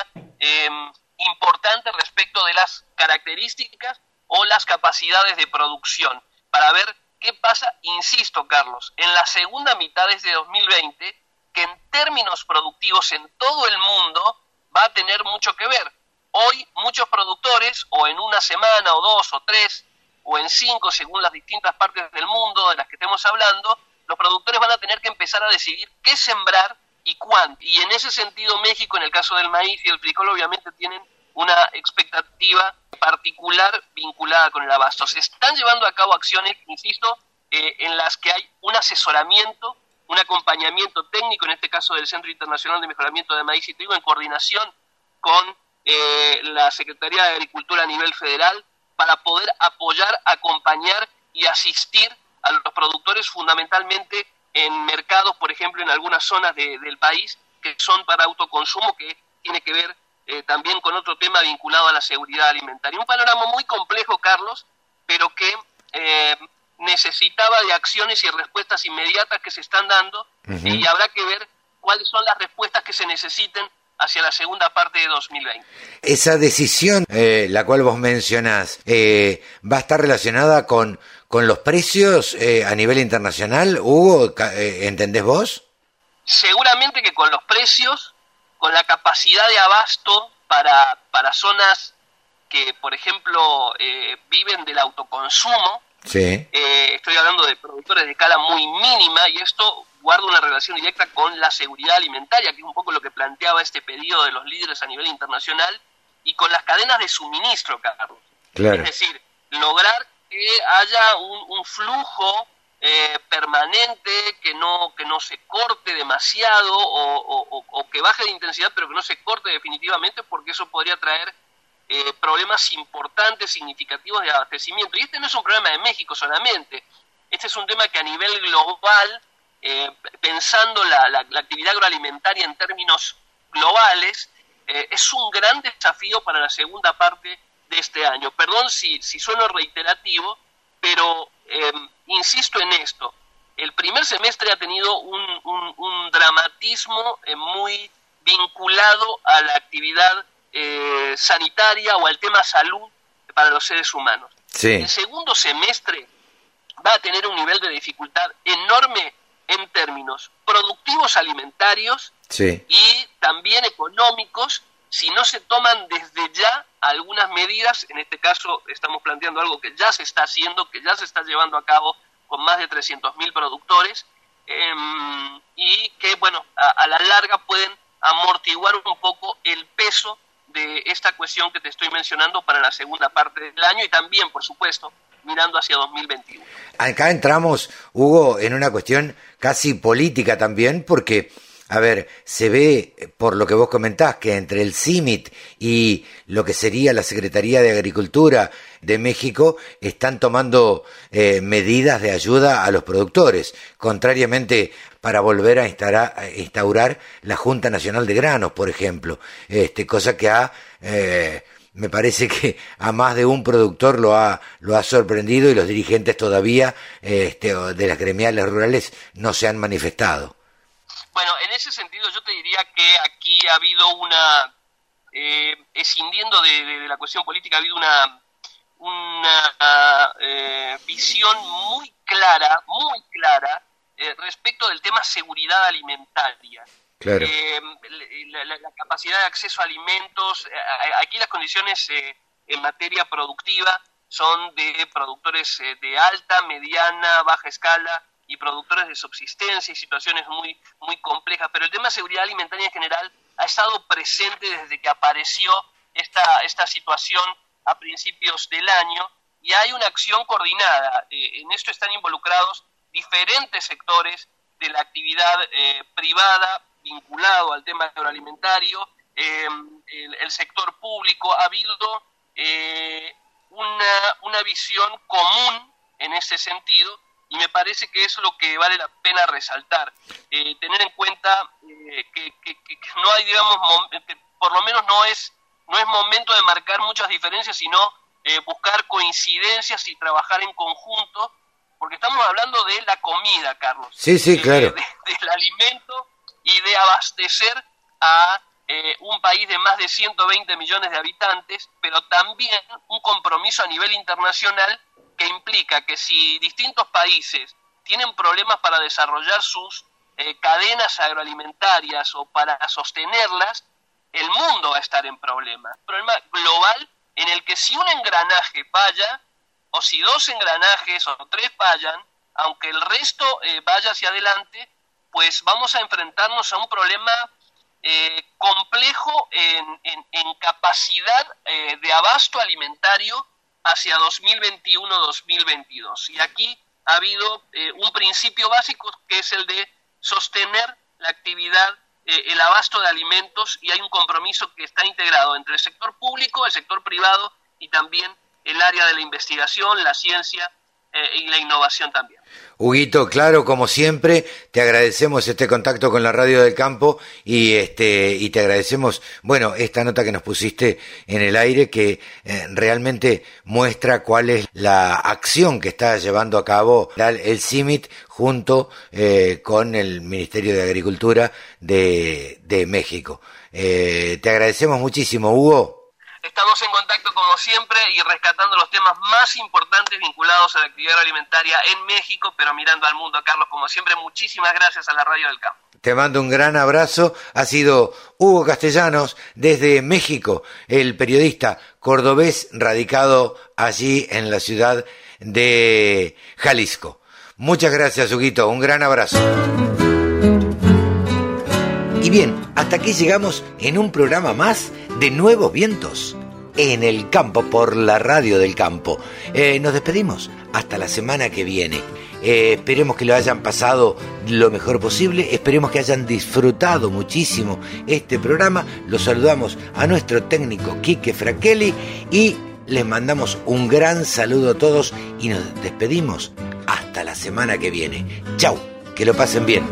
importante respecto de las características o las capacidades de producción para ver qué pasa, insisto Carlos, en la segunda mitad de 2020, que en términos productivos en todo el mundo va a tener mucho que ver. Hoy muchos productores, o en una semana o dos o tres, o en cinco, según las distintas partes del mundo de las que estemos hablando, los productores van a tener que empezar a decidir qué sembrar y cuándo. Y en ese sentido México, en el caso del maíz y el frijol, obviamente tienen una expectativa particular vinculada con el abasto. Se están llevando a cabo acciones, insisto, eh, en las que hay un asesoramiento, un acompañamiento técnico, en este caso del Centro Internacional de Mejoramiento de Maíz y Trigo, en coordinación con eh, la Secretaría de Agricultura a nivel federal, para poder apoyar, acompañar y asistir a los productores fundamentalmente en mercados, por ejemplo, en algunas zonas del país que son para autoconsumo, que tiene que ver eh, también con otro tema vinculado a la seguridad alimentaria. Un panorama muy complejo, Carlos, pero que eh, necesitaba de acciones y respuestas inmediatas que se están dando y habrá que ver cuáles son las respuestas que se necesiten hacia la segunda parte de 2020. Esa decisión, eh, la cual vos mencionás, va a estar relacionada con, con los precios a nivel internacional, Hugo, ¿entendés vos? Seguramente que con los precios, con la capacidad de abasto para, para zonas que, por ejemplo, eh, viven del autoconsumo. Sí. Eh, estoy hablando de productores de escala muy mínima y esto guarda una relación directa con la seguridad alimentaria, que es un poco lo que planteaba este pedido de los líderes a nivel internacional, y con las cadenas de suministro, Carlos. Claro. Es decir, lograr que haya un, un flujo eh, permanente, que no, que no se corte demasiado o, que baje de intensidad, pero que no se corte definitivamente, porque eso podría traer eh, problemas importantes, significativos de abastecimiento. Y este no es un problema de México solamente, este es un tema que a nivel global, eh, pensando la, la, actividad agroalimentaria en términos globales, es un gran desafío para la segunda parte de este año. Perdón si, si sueno reiterativo, pero Em, insisto en esto, el primer semestre ha tenido un, dramatismo eh, muy vinculado a la actividad eh, sanitaria o al tema salud para los seres humanos. El segundo semestre va a tener un nivel de dificultad enorme en términos productivos alimentarios y también económicos si no se toman desde ya algunas medidas, en este caso estamos planteando algo que ya se está haciendo, que ya se está llevando a cabo con más de 300.000 productores em, y que, bueno, a, la larga pueden amortiguar un poco el peso de esta cuestión que te estoy mencionando para la segunda parte del año y también, por supuesto, mirando hacia 2021. Acá entramos, Hugo, en una cuestión casi política también, porque a ver, se ve, eh, por lo que vos comentás, que entre el CIMIT y lo que sería la Secretaría de Agricultura de México están tomando eh, medidas de ayuda a los productores, contrariamente para volver a instaurar, la Junta Nacional de Granos, por ejemplo, este, cosa que ha... Eh, me parece que a más de un productor lo ha, lo ha sorprendido y los dirigentes todavía este, de las gremiales rurales no se han manifestado. Bueno, en ese sentido yo te diría que aquí ha habido una, eh, escindiendo de, la cuestión política, ha habido una, una eh, visión muy clara, muy clara, eh, respecto del tema seguridad alimentaria. Claro. Eh, la, la, capacidad de acceso a alimentos, aquí las condiciones en materia productiva son de productores de alta, mediana, baja escala, y productores de subsistencia y situaciones muy, muy complejas, pero el tema de seguridad alimentaria en general ha estado presente desde que apareció esta, esta situación a principios del año y hay una acción coordinada. Eh, en esto están involucrados diferentes sectores de la actividad eh, privada vinculado al tema agroalimentario, eh, el, sector público. Ha habido una, una visión común en ese sentido y me parece que eso es lo que vale la pena resaltar. Eh, tener en cuenta eh, que, no hay, digamos, por lo menos no es, no es momento de marcar muchas diferencias, sino eh, buscar coincidencias y trabajar en conjunto, porque estamos hablando de la comida, Carlos. Sí, sí, claro. del alimento y de abastecer a un país de más de 120 millones de habitantes, pero también un compromiso a nivel internacional que implica que si distintos países tienen problemas para desarrollar sus eh, cadenas agroalimentarias o para sostenerlas, el mundo va a estar en problemas. Problema global en el que si un engranaje falla, o si dos engranajes o tres fallan, aunque el resto eh, vaya hacia adelante, pues vamos a enfrentarnos a un problema eh, complejo en, en, capacidad de abasto alimentario hacia 2021-2022. Y aquí ha habido eh, un principio básico que es el de sostener la actividad, eh, el abasto de alimentos y hay un compromiso que está integrado entre el sector público, el sector privado y también el área de la investigación, la ciencia eh, y la innovación también. Huguito, claro, como siempre, te agradecemos este contacto con la radio del campo y este y te agradecemos, bueno, esta nota que nos pusiste en el aire que eh, realmente muestra cuál es la acción que está llevando a cabo el CIMIT junto eh, con el Ministerio de Agricultura de, de México. Eh, te agradecemos muchísimo, Hugo. Estamos en contacto como siempre y rescatando los temas más importantes vinculados a la actividad alimentaria en México, pero mirando al mundo. Carlos, como siempre, muchísimas gracias a la Radio del Campo. Te mando un gran abrazo. Ha sido Hugo Castellanos desde México, el periodista cordobés radicado allí en la ciudad de Jalisco. Muchas gracias, Huguito. Un gran abrazo. Y bien, hasta aquí llegamos en un programa más de Nuevos Vientos en el campo por la radio del campo. Eh, nos despedimos hasta la semana que viene. Eh, esperemos que lo hayan pasado lo mejor posible, esperemos que hayan disfrutado muchísimo este programa. Los saludamos a nuestro técnico Quique Fraquelli y les mandamos un gran saludo a todos y nos despedimos hasta la semana que viene. Chau, que lo pasen bien.